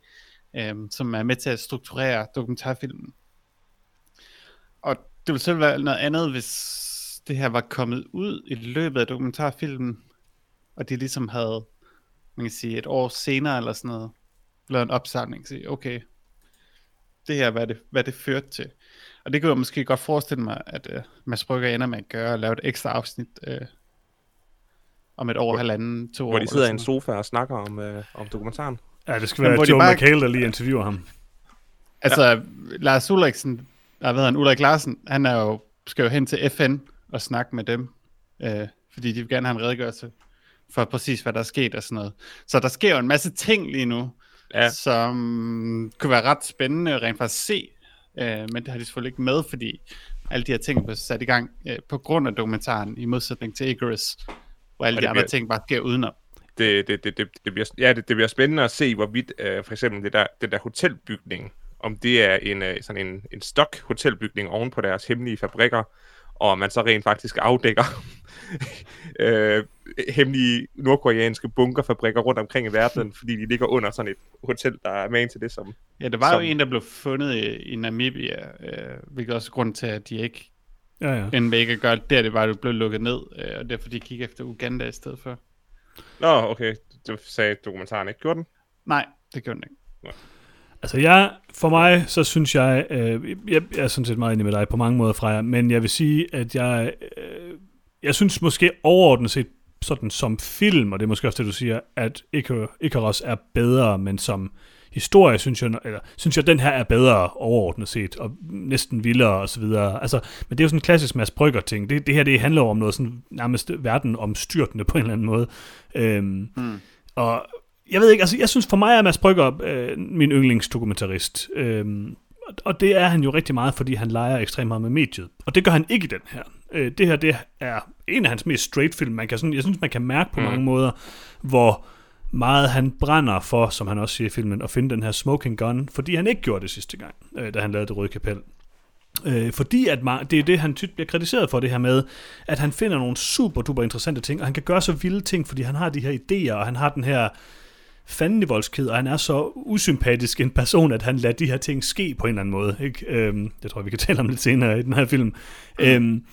øh, som er med til at strukturere dokumentarfilmen. Og det ville selv være noget andet, hvis det her var kommet ud i løbet af dokumentarfilmen, og de ligesom havde, man kan sige, et år senere eller sådan noget, lavet en opsamling sige, okay, det her, hvad det, hvad det førte til. Og det kunne jeg måske godt forestille mig, at uh, Mads Brygger ender med at gøre, og lave et ekstra afsnit uh, om et år, hvor, halvanden, to hvor år. Hvor de sidder i en sofa og snakker om, uh, om dokumentaren. Ja, det skal være Joe bare... McHale, der lige interviewer ham. Altså, ja. Lars Ulriksen der ved han, Ulrik Larsen, han er jo, skal jo hen til FN og snakke med dem, øh, fordi de vil gerne have en redegørelse for præcis, hvad der er sket og sådan noget. Så der sker jo en masse ting lige nu, ja. som kunne være ret spændende rent faktisk se, øh, men det har de selvfølgelig ikke med, fordi alle de her ting er sat i gang øh, på grund af dokumentaren, i modsætning til Icarus, hvor alle de andre bliver... ting bare sker udenom. Det, det, det, det, det, bliver, ja, det, det bliver spændende at se, hvorvidt øh, for eksempel det der, det der hotelbygning, om det er en, øh, sådan en, en stok hotelbygning oven på deres hemmelige fabrikker, og man så rent faktisk afdækker øh, hemmelige nordkoreanske bunkerfabrikker rundt omkring i verden, fordi de ligger under sådan et hotel, der er med til det som... Ja, der var som... jo en, der blev fundet i, i Namibia, øh, hvilket også er grund til, at de ikke ja, ja. end med ikke at gøre det, der det var, det blev lukket ned, øh, og derfor de kigger efter Uganda i stedet for. Nå, okay. Det sagde dokumentaren ikke. Gjorde den? Nej, det gjorde den ikke. Nå. Altså jeg, for mig, så synes jeg, øh, jeg, jeg er sådan set meget enig med dig på mange måder, Freja, men jeg vil sige, at jeg, øh, jeg synes måske overordnet set, sådan som film, og det er måske også det, du siger, at Icarus er bedre, men som historie, synes jeg, eller, synes jeg, at den her er bedre overordnet set, og næsten vildere og så videre. Altså, men det er jo sådan en klassisk Mads Brygger ting. Det, det her, det handler om noget sådan nærmest verden omstyrtende på en eller anden måde. Øhm, mm. Og jeg ved ikke, altså jeg synes for mig er Mads Brygger øh, min yndlingsdokumentarist. Øhm, og det er han jo rigtig meget, fordi han leger ekstremt meget med mediet. Og det gør han ikke i den her. Øh, det her, det er en af hans mest straight film. Man kan sådan, jeg synes, man kan mærke på mm. mange måder, hvor meget han brænder for, som han også siger i filmen, at finde den her smoking gun, fordi han ikke gjorde det sidste gang, øh, da han lavede det røde kapel. Øh, fordi at man, det er det, han tit bliver kritiseret for, det her med, at han finder nogle super duper interessante ting, og han kan gøre så vilde ting, fordi han har de her idéer, og han har den her voldsked, og han er så usympatisk en person, at han lader de her ting ske på en eller anden måde. Ikke? Øhm, det tror jeg, vi kan tale om lidt senere i den her film. Mm. Øhm,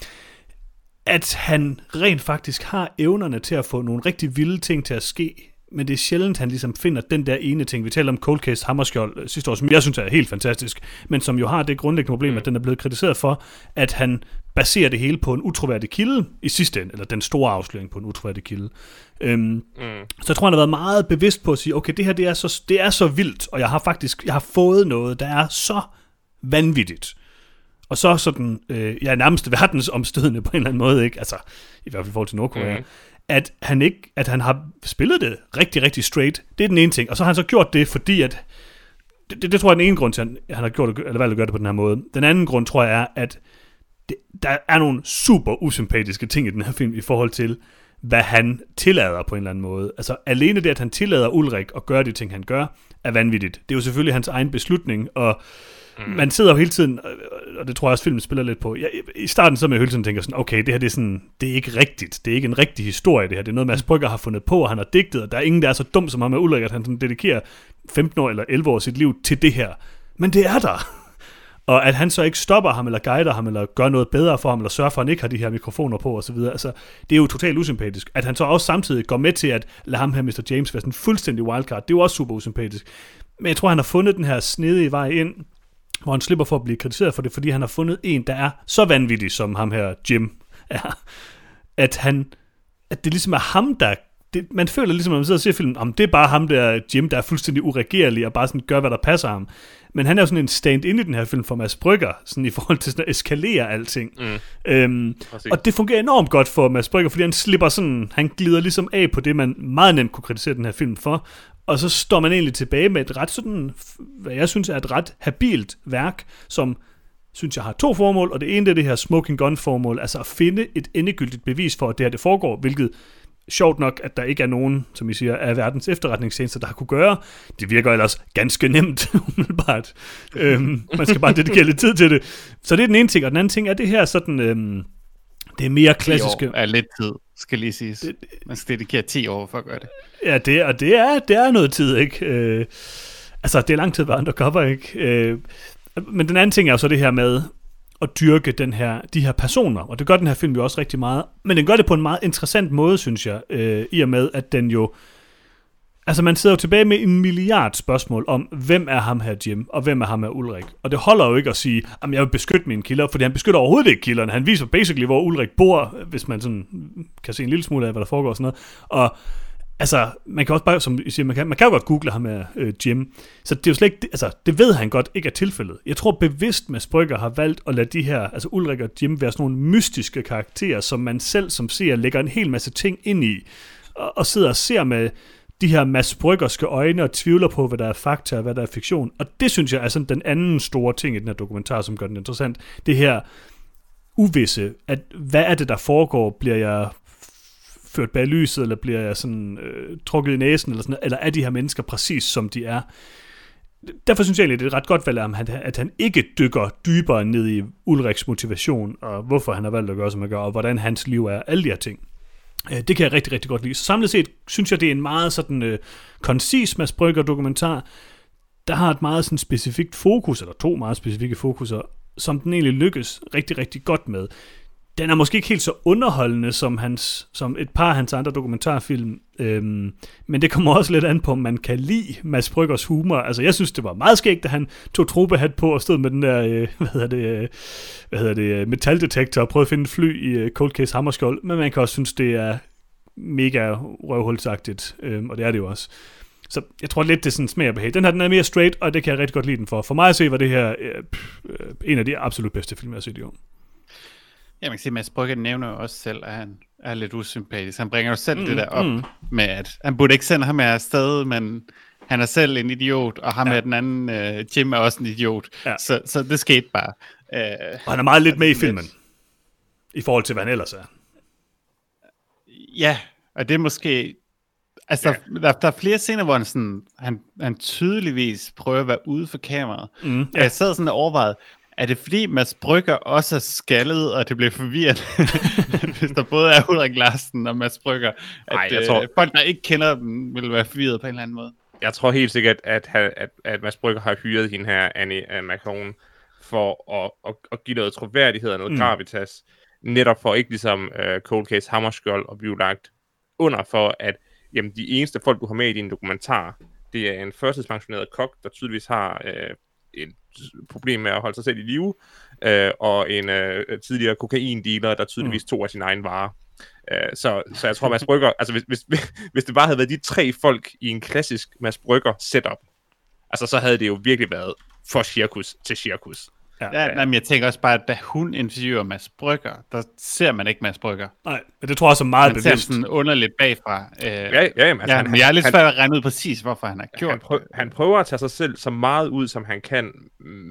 at han rent faktisk har evnerne til at få nogle rigtig vilde ting til at ske, men det er sjældent, han ligesom finder den der ene ting. Vi taler om Cold Case Hammerskjold øh, sidste år, som jeg synes er helt fantastisk, men som jo har det grundlæggende problem, mm. at den er blevet kritiseret for, at han baserer det hele på en utroværdig kilde i sidste ende, eller den store afsløring på en utroværdig kilde. Øhm, mm. Så jeg tror, han har været meget bevidst på at sige, okay, det her det er, så, det er så vildt, og jeg har faktisk jeg har fået noget, der er så vanvittigt. Og så sådan, øh, ja, nærmest verdensomstødende på en eller anden måde, ikke? Altså, i hvert fald i forhold til Nordkorea. Mm at han ikke, at han har spillet det rigtig, rigtig straight. Det er den ene ting. Og så har han så gjort det, fordi at, det, det, det tror jeg er den ene grund til, at han, han har gjort eller valgt at gøre det på den her måde. Den anden grund, tror jeg, er, at det, der er nogle super usympatiske ting i den her film i forhold til, hvad han tillader på en eller anden måde. Altså alene det, at han tillader Ulrik at gøre de ting, han gør, er vanvittigt. Det er jo selvfølgelig hans egen beslutning, og mm. man sidder jo hele tiden, og det tror jeg også, filmen spiller lidt på. Jeg, I starten så med hele tiden tænker sådan, okay, det her det er, sådan, det er ikke rigtigt. Det er ikke en rigtig historie, det her. Det er noget, Mads Brygger har fundet på, og han har digtet, og der er ingen, der er så dum som ham med Ulrik, at han sådan dedikerer 15 år eller 11 år sit liv til det her. Men det er der. Og at han så ikke stopper ham, eller guider ham, eller gør noget bedre for ham, eller sørger for, at han ikke har de her mikrofoner på, osv. Altså, det er jo totalt usympatisk. At han så også samtidig går med til at lade ham her, Mr. James, være sådan fuldstændig wildcard, det er jo også super usympatisk. Men jeg tror, han har fundet den her snedige vej ind, hvor han slipper for at blive kritiseret for det, fordi han har fundet en, der er så vanvittig, som ham her Jim er, at han, at det ligesom er ham, der det, man føler ligesom, når man sidder og ser filmen, om det er bare ham der, Jim, der er fuldstændig uregerlig og bare sådan gør, hvad der passer ham. Men han er jo sådan en stand ind i den her film for Mads Brygger, sådan i forhold til sådan at eskalere alting. Mm. Øhm, og det fungerer enormt godt for Mads Brygger, fordi han slipper sådan, han glider ligesom af på det, man meget nemt kunne kritisere den her film for, og så står man egentlig tilbage med et ret sådan, hvad jeg synes er et ret habilt værk, som synes jeg har to formål, og det ene det er det her smoking gun formål, altså at finde et endegyldigt bevis for, at det her det foregår, hvilket sjovt nok, at der ikke er nogen, som I siger, af verdens efterretningstjenester, der har kunne gøre. Det virker ellers ganske nemt, umiddelbart. øhm, man skal bare dedikere lidt tid til det. Så det er den ene ting, og den anden ting er det her sådan, øhm, det er mere klassiske... 10 år er lidt tid, skal lige siges. Det, man skal dedikere 10 år for at gøre det. Ja, det, og det er, det er noget tid, ikke? Øh, altså, det er lang tid at være undercover, ikke? Øh, men den anden ting er jo så det her med, at dyrke den her, de her personer, og det gør den her film jo også rigtig meget, men den gør det på en meget interessant måde, synes jeg, øh, i og med, at den jo, altså man sidder jo tilbage med en milliard spørgsmål om, hvem er ham her Jim, og hvem er ham her Ulrik, og det holder jo ikke at sige, at jeg vil beskytte mine kilder, fordi han beskytter overhovedet ikke kilderne, han viser basically, hvor Ulrik bor, hvis man sådan kan se en lille smule af, hvad der foregår og sådan noget, og altså, man kan også bare, som I siger, man kan, man kan jo godt google ham med øh, Jim. Så det er jo slet ikke, altså, det ved han godt ikke er tilfældet. Jeg tror bevidst, Mads Brygger har valgt at lade de her, altså Ulrik og Jim, være sådan nogle mystiske karakterer, som man selv som ser lægger en hel masse ting ind i, og, og sidder og ser med de her Mads Bryggerske øjne og tvivler på, hvad der er fakta og hvad der er fiktion. Og det synes jeg er sådan den anden store ting i den her dokumentar, som gør den interessant. Det her uvisse, at hvad er det, der foregår? Bliver jeg ført bag lyset, eller bliver jeg sådan øh, trukket i næsen, eller, sådan, eller er de her mennesker præcis som de er? Derfor synes jeg egentlig, det er et ret godt valg, at han, at han ikke dykker dybere ned i Ulriks motivation, og hvorfor han har valgt at gøre, som han gør, og hvordan hans liv er, alle de her ting. Øh, det kan jeg rigtig, rigtig godt lide. Så samlet set synes jeg, det er en meget sådan øh, koncis Mads Brygger dokumentar, der har et meget sådan specifikt fokus, eller to meget specifikke fokuser, som den egentlig lykkes rigtig, rigtig godt med den er måske ikke helt så underholdende som, hans, som et par af hans andre dokumentarfilm, øhm, men det kommer også lidt an på, om man kan lide Mads Bryggers humor. Altså, jeg synes, det var meget skægt, da han tog tropehat på og stod med den der, øh, hvad hedder det, øh, hvad hedder det, øh, metaldetektor og prøvede at finde et fly i øh, Cold Case Hammerskjold, men man kan også synes, det er mega røvhulsagtigt, øhm, og det er det jo også. Så jeg tror lidt, det er sådan smager behag. Den her, den er mere straight, og det kan jeg rigtig godt lide den for. For mig at se, var det her øh, øh, en af de absolut bedste film, jeg har set i år. Ja, man kan sige, at Mads Brygger nævner jo også selv, at han er lidt usympatisk. Han bringer jo selv mm, det der op mm. med, at han burde ikke sende ham afsted, men han er selv en idiot, og ham ja. med den anden, uh, Jim er også en idiot. Ja. Så, så det skete bare. Uh, og han er meget lidt med i filmen, lidt... i forhold til, hvad han ellers er. Ja, og det er måske... Altså, ja. der, der er flere scener, hvor han, sådan, han, han tydeligvis prøver at være ude for kameraet. Mm, ja. Jeg sad sådan og overvejede, er det fordi Mads Brygger også er skaldet, og det bliver forvirret, hvis der både er Ulrik Larsen og Mads Brygger, at Ej, jeg tror... øh, folk, der ikke kender dem, vil være forvirret på en eller anden måde? Jeg tror helt sikkert, at, at, at, at Mads Brygger har hyret hende her, Annie uh, Macron, for at, at, at give noget troværdighed og noget mm. gravitas, netop for ikke ligesom uh, Cold Case Hammerskjold og blive lagt under for, at jamen, de eneste folk, du har med i din dokumentar, det er en førstidspensioneret kok, der tydeligvis har uh, en problem med at holde sig selv i live, øh, og en øh, tidligere kokaindealer, der tydeligvis mm. tog af sin egen vare. Øh, så, så jeg tror, Mads Brygger, altså hvis, hvis, hvis det bare havde været de tre folk i en klassisk Mads Brygger setup, altså så havde det jo virkelig været for cirkus til cirkus. Ja, ja. men jeg tænker også bare, at da hun interviewer Mads Brygger, der ser man ikke Mads Brygger. Nej, men det tror jeg også er meget Man bevidst. sådan underligt bagfra. Øh, Ja, ja, jamen, altså, ja, han- men jeg er lidt svært at regne ud præcis, hvorfor han har gjort han, prøv, han prøver at tage sig selv så meget ud, som han kan,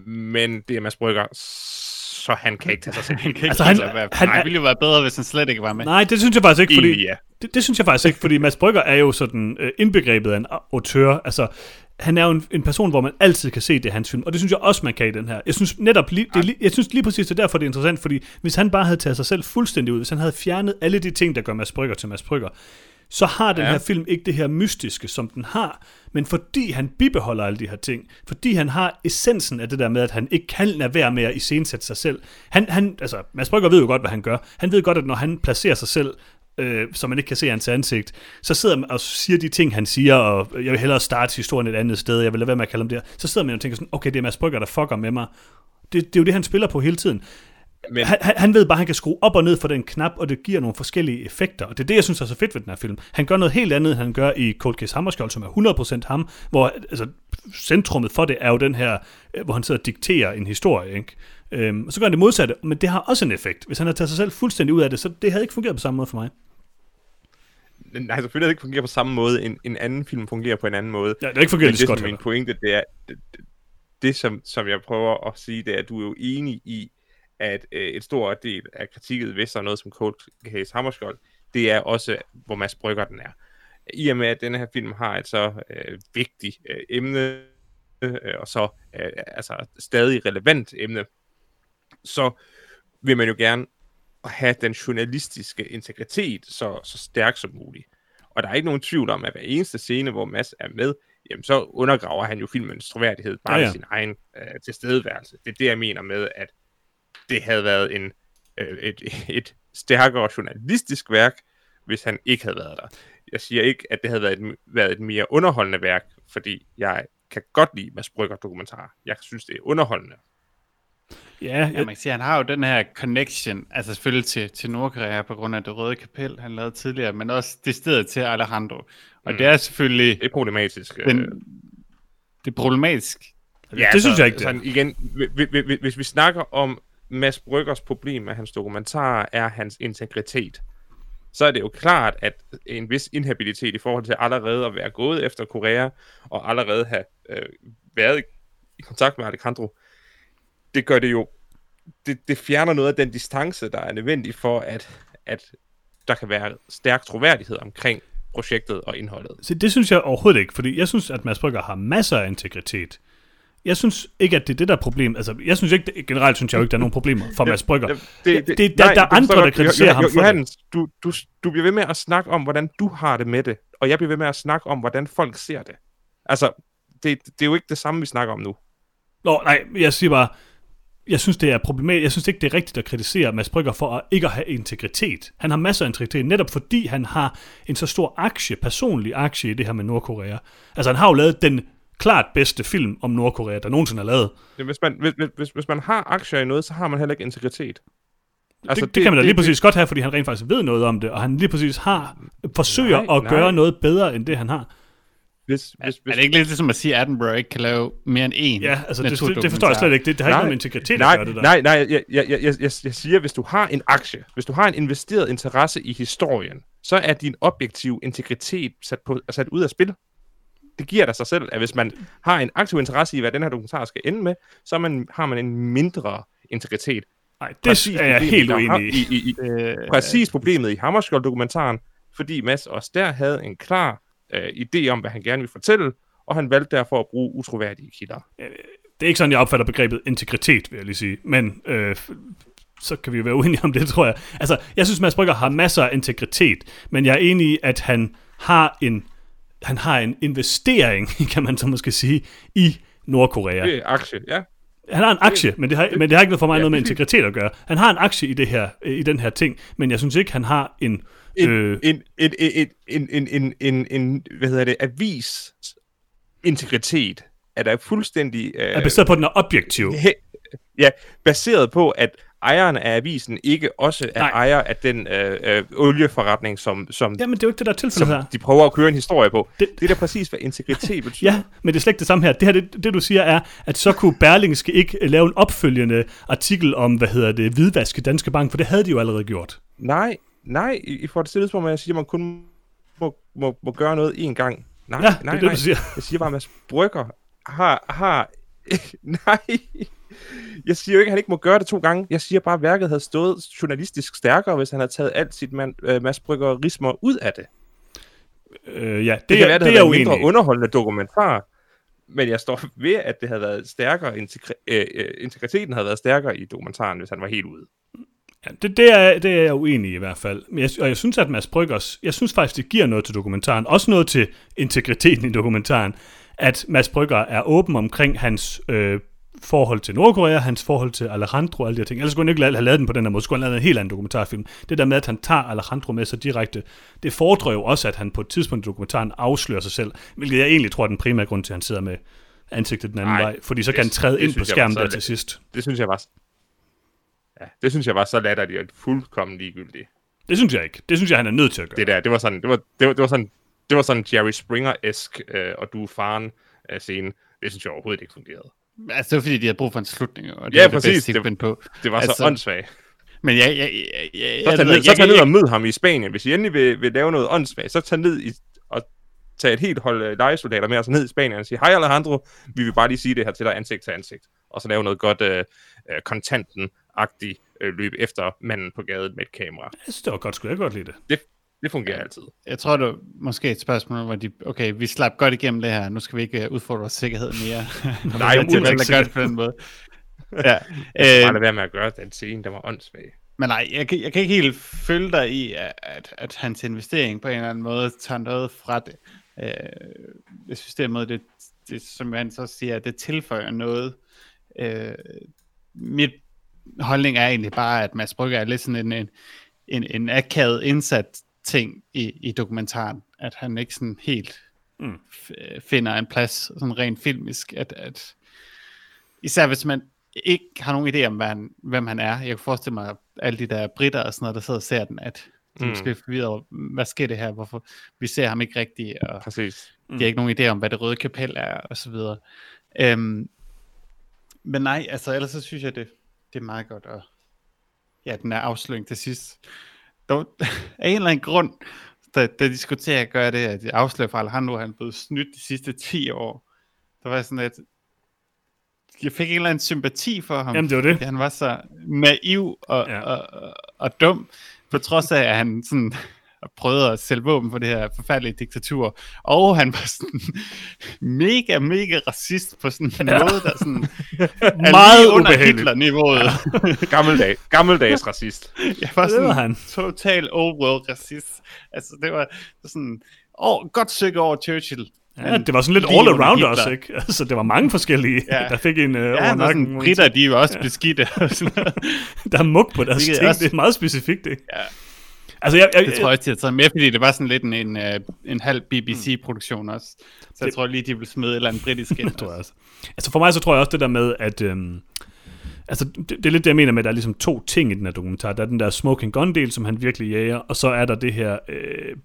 men det er Mads Brygger, så han kan ikke tage sig selv Han kan ikke Altså, altså, han- han, han- han, det ville jo være bedre, hvis han slet ikke var med. Nej, det synes jeg faktisk ikke, fordi... Egentlig, ja. Det, det synes jeg faktisk ikke, fordi Mads Brygger er jo sådan øh, indbegrebet af en auteur. Altså, han er jo en, en person, hvor man altid kan se det hans film, og det synes jeg også, man kan i den her. Jeg synes netop lige, det, jeg synes lige præcis, det er derfor, det er interessant, fordi hvis han bare havde taget sig selv fuldstændig ud, hvis han havde fjernet alle de ting, der gør Mads Brygger til Mads Brygger, så har den ja. her film ikke det her mystiske, som den har, men fordi han bibeholder alle de her ting, fordi han har essensen af det der med, at han ikke kan lade være med at iscenesætte sig selv. Han, han, altså, Mads Brygger ved jo godt, hvad han gør. Han ved godt, at når han placerer sig selv øh, så man ikke kan se hans ansigt, så sidder man og siger de ting, han siger, og jeg vil hellere starte historien et andet sted, jeg vil lade være med at kalde ham der. Så sidder man og tænker sådan, okay, det er Mads Brygger, der fucker med mig. Det, det er jo det, han spiller på hele tiden. Men, Han, han, ved bare, at han kan skrue op og ned for den knap, og det giver nogle forskellige effekter. Og det er det, jeg synes er så fedt ved den her film. Han gør noget helt andet, end han gør i Cold Case Hammerskjold, som er 100% ham, hvor altså, centrummet for det er jo den her, øh, hvor han sidder og dikterer en historie. Ikke? Øhm, og så gør han det modsatte, men det har også en effekt. Hvis han har taget sig selv fuldstændig ud af det, så det havde ikke fungeret på samme måde for mig. Nej, selvfølgelig det ikke fungerer på samme måde. En, en anden film fungerer på en anden måde. Ja, det har ikke fungeret Men lige så godt min pointe, det er, det, det, det som, som jeg prøver at sige, det er, at du er jo enig i, at øh, et stort del af kritikket, der er noget som Cold Case Hammerskjold, det er også, hvor Mads Brygger den er. I og med, at denne her film har et så øh, vigtigt øh, emne, øh, og så øh, altså stadig relevant emne, så vil man jo gerne have den journalistiske integritet så, så stærk som muligt. Og der er ikke nogen tvivl om, at hver eneste scene, hvor Mads er med, jamen så undergraver han jo filmens troværdighed bare Ja, ja, sin egen øh, tilstedeværelse. Det er det, jeg mener med, at det havde været en, øh, et, et stærkere journalistisk værk, hvis han ikke havde været der. Jeg siger ikke, at det havde været et, været et mere underholdende værk, fordi jeg kan godt lide Mads Brygger dokumentar. Jeg synes, det er underholdende. Ja, Ja, jeg, man kan sige, han har jo den her connection, altså selvfølgelig til, til Nordkorea på grund af det røde kapel, han lavede tidligere, men også det sted til Alejandro. Og Mm. det er selvfølgelig Det er problematisk. øh, den, det er problematisk. det synes jeg ikke, det. Sådan, igen, hvis, hvis, hvis vi snakker om Mads Bryggers problem med hans dokumentarer, er hans integritet. Så er det jo klart, at en vis inhabilitet i forhold til allerede at være gået efter Korea, og allerede have øh, været i, i kontakt med Alejandro, det gør det jo, det, det fjerner noget af den distance, der er nødvendig for, at, at der kan være stærk troværdighed omkring projektet og indholdet. Så det synes jeg overhovedet ikke, fordi jeg synes, at Mads Brygger har masser af integritet. Jeg synes ikke, at det er det, der er problem. Altså, jeg synes ikke, det- generelt synes jeg jo ikke, der er nogen problemer for Mads Brygger. Det, Det- det- der- der er andre, der kritiserer ham for det. Johannes, du, du, du bliver ved med at snakke om, hvordan du har det med det, og jeg bliver ved med at snakke om, hvordan folk ser det. Altså, det, det er jo ikke det samme, vi snakker om nu. Nå, nej, jeg siger bare, jeg synes, det er problematisk. Jeg synes ikke, det er rigtigt at kritisere Mads Brygger for at ikke at have integritet. Han har masser af integritet, netop fordi han har en så stor aktie, personlig aktie i det her med Nordkorea. Altså, han har jo lavet den klart bedste film om Nordkorea, der nogensinde er lavet. Det- Hvis man, hvis, hvis- hvis, man har aktier i noget, så har man heller ikke integritet. Altså, det, det, kan man da lige præcis godt have, fordi han rent faktisk ved noget om det, og han lige præcis har forsøger Nej, at nej. gøre noget bedre, end det han har. Hvis, hvis, Er hvis, det ikke lidt ligesom at sige, at Attenborough ikke kan lave mere end én Ja, altså, det, det, forstår jeg slet ikke. Det, det har ikke Nej, noget med integritet nej, at gøre, det der. Nej, nej, jeg, jeg, jeg, jeg, jeg, siger, hvis du har en aktie, hvis du har en investeret interesse i historien, så er din objektive integritet sat, på, sat ud af spil. Det giver dig sig selv, at hvis man har en aktiv interesse i, hvad den her dokumentar skal ende med, så er man, har man en mindre integritet. Nej, det Præcis er jeg helt uenig i. i, i, i Øh, Præcis problemet i Hammerskjold-dokumentaren, fordi Mads også der havde en klar øh, idé om, hvad han gerne ville fortælle, og han valgte derfor at bruge utroværdige kilder. Det er ikke sådan, jeg opfatter begrebet integritet, vil jeg lige sige. Men øh, så kan vi jo være uenige om det, tror jeg. Altså, jeg synes, Mads Brygger har masser af integritet, men jeg er enig i, at han har en, han har en investering, kan man så måske sige, i Nordkorea. Det er aktie, ja. Han har en aktie, men det har, men det har ikke noget for mig Ja, noget med integritet at gøre. Han har en aktie i, det her, øh, i den her ting, men jeg synes ikke, han har en... En, Øh, en, en, en, en, en, en, en, en, hvad hedder det, avis integritet er der fuldstændig... Øh, er baseret på, at den er objektiv. he, ja, baseret på, at ejeren af avisen ikke også er Nej. ejer af den øh, øh, olieforretning, som, som, Jamen, det er jo ikke det, der er tilfældet her. de prøver at køre en historie på. Det- Det, det er da præcis, hvad integritet betyder. Ja, men det er slet ikke det samme her. Det her, det, det du siger er, at så kunne Berlingske ikke øh, lave en opfølgende artikel om, hvad hedder det, hvidvaske Danske Bank, for det havde de jo allerede gjort. Nej, nej, I, I får det stillet som, jeg siger, at man kun må, må, må gøre noget én gang. Nej, Ja, det nej, er det, nej. du siger. Jeg siger bare, at Mads Brygger har... har nej, jeg siger jo ikke, at han ikke må gøre det to gange. Jeg siger bare, at værket havde stået journalistisk stærkere, hvis han havde taget alt sit man, øh, Mads Bryggerismer ud af det. Øh, ja, det, Det, kan er, være, det, det er en mindre underholdende dokumentar, men jeg står ved, at det havde været stærkere, integri- øh, øh, integriteten havde været stærkere i dokumentaren, hvis han var helt ude. Ja, det, det, er, det er jeg uenig i i hvert fald. Men jeg, og jeg synes, at Mads Bryggers, jeg synes faktisk, det giver noget til dokumentaren. Også noget til integriteten i dokumentaren. At Mads Brygger er åben omkring hans øh, forhold til Nordkorea, hans forhold til Alejandro og alle de her ting. Ellers skulle han ikke have lavet den på den her måde. Skulle han have lavet en helt anden dokumentarfilm. Det der med, at han tager Alejandro med sig direkte, det fordrer jo også, at han på et tidspunkt i dokumentaren afslører sig selv. Hvilket jeg egentlig tror er den primære grund til, at han sidder med ansigtet den anden Nej, vej. Fordi så det- kan han træde det ind på skærmen var der til sidst. Det synes jeg var... Ja, det synes jeg var så latterligt og fuldkommen ligegyldigt. Det synes jeg ikke. Det synes jeg, han er nødt til at gøre. Det der, det var sådan, det var, det var, det var sådan, det var sådan Jerry Springer-esk, øh, og du er faren øh, scene. Det synes jeg overhovedet ikke fungerede. Altså, det var fordi, de havde brug for en slutning, og det Ja, var det præcis. bedste, de Det- kunne finde på. Det var Altså, så åndssvagt. Men jeg, jeg, jeg, jeg, Så jeg, tag ned, ikke, så jeg, tag jeg, ned og mød ham i Spanien. Hvis I endelig vil, vil lave noget åndssvagt, så tag ned i, og tag et helt hold øh, legesoldater med os ned i Spanien og sige, hej Alejandro, vi vil bare lige sige det her til dig ansigt til ansigt. Og så lave noget godt øh, øh, kontanten-agtigt øh, løb efter manden på gaden med et kamera. Jeg synes, det var godt, skulle jeg godt lide det. Det, det fungerer altid. jeg tror, det var måske et spørgsmål, hvor de, okay, vi slap godt igennem det her, nu skal vi ikke uh, udfordre vores sikkerhed mere. Nej, til udenrigs- at gøre det på den måde. ja. Jeg skal bare Øh, lade være med at gøre den scene, der var åndssvag. men nej, jeg, kan- jeg kan ikke helt følge dig i, at, at, hans investering på en eller anden måde tager noget fra det. Øh, jeg synes derimod, det, det, som han så siger, at det tilføjer noget. Øh, mit holdning er egentlig bare, at Mads Brygger er lidt sådan en, en, en, en akavet indsat ting i, i dokumentaren. At han ikke sådan helt Mm. finder en plads sådan rent filmisk. At, at, især hvis man ikke har nogen idé om, hvad han, hvem han er. Jeg kan forestille mig, at alle de der britter og sådan noget, der sidder og ser den, at de Mm. mm. måske forvirret over, hvad sker det her? Hvorfor? Vi ser ham ikke rigtigt, og Præcis. de har ikke nogen idé om, hvad det røde kapel er, og så videre. Øhm, men nej, altså ellers så synes jeg, det, det er meget godt, og ja, den er afsløring til sidst. Dog, af en eller anden grund, da, da de skulle til at gøre det, at de afslører for Alejandro, at han er blevet snydt de sidste 10 år, der var sådan lidt, jeg fik en eller anden sympati for ham. Jamen, det var det. Han var så naiv og, ja. og, og, og dum, på trods af, at han sådan prøvede at sælge våben for det her forfærdelige diktatur. Og han var sådan mega, mega racist på sådan en Ja. måde, der sådan Meget under. Hitler-niveauet. Gammeldag, gammeldags racist. Jeg var Det var sådan han. total old world racist. Altså, det var sådan, åh, godt stykke over Churchill. Ja, det var sådan lidt all around os, ikke? Altså, det var mange forskellige, ja. Ja. der fik en uh, Ja, over han var nakken. sådan, britter, de var også ja. beskidte. og sådan. Der er mug på deres Hvilket ting, også- det er meget specifikt, ikke? Ja. Altså, jeg, jeg, Det tror jeg også, de har taget med, fordi det var sådan lidt en, en, øh, en halv BBC-produktion også. Så jeg tror lige, de vil smide et eller andet britisk ind. Det tror jeg også. Altså for mig så tror jeg også det der med, at... Øhm, altså det, det er lidt det, jeg mener med, at der er ligesom to ting i den her dokumentar. Der er den der smoking gun-del, som han virkelig jager, og så er der det her øh,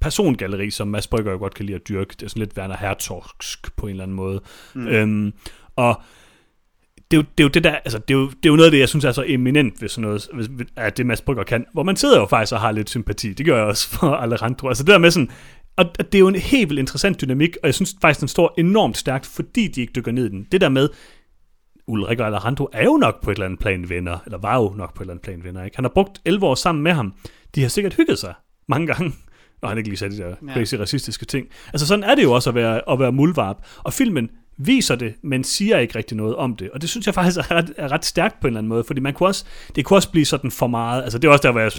persongalleri, som Mads Brygger jo godt kan lide at dyrke. Det er sådan lidt Werner Herzogsk på en eller anden måde. Mm. Øhm, og det er, jo, det er jo det der, altså det er, jo, det er jo noget af det, jeg synes er så eminent ved sådan noget, hvis, at det Mads Brygger kan, hvor man sidder jo faktisk og har lidt sympati. Det gør jeg også for Alejandro. Altså det der med sådan, og det er jo en helt vildt interessant dynamik, og jeg synes faktisk, den står enormt stærkt, fordi de ikke dykker ned i den. Det der med, Ulrik og Alejandro er jo nok på et eller andet plan venner, eller var jo nok på et eller andet plan venner, ikke? Han har brugt 11 år sammen med ham. De har sikkert hygget sig mange gange, når han ikke lige sagde de der Ja. crazy racistiske ting. Altså sådan er det jo også at være, at være muldvarp. Og filmen viser det, men siger ikke rigtig noget om det. Og det synes jeg faktisk er ret, er ret stærkt på en eller anden måde, fordi man kunne også, det kunne også blive sådan for meget. Altså det er også der, hvor jeg,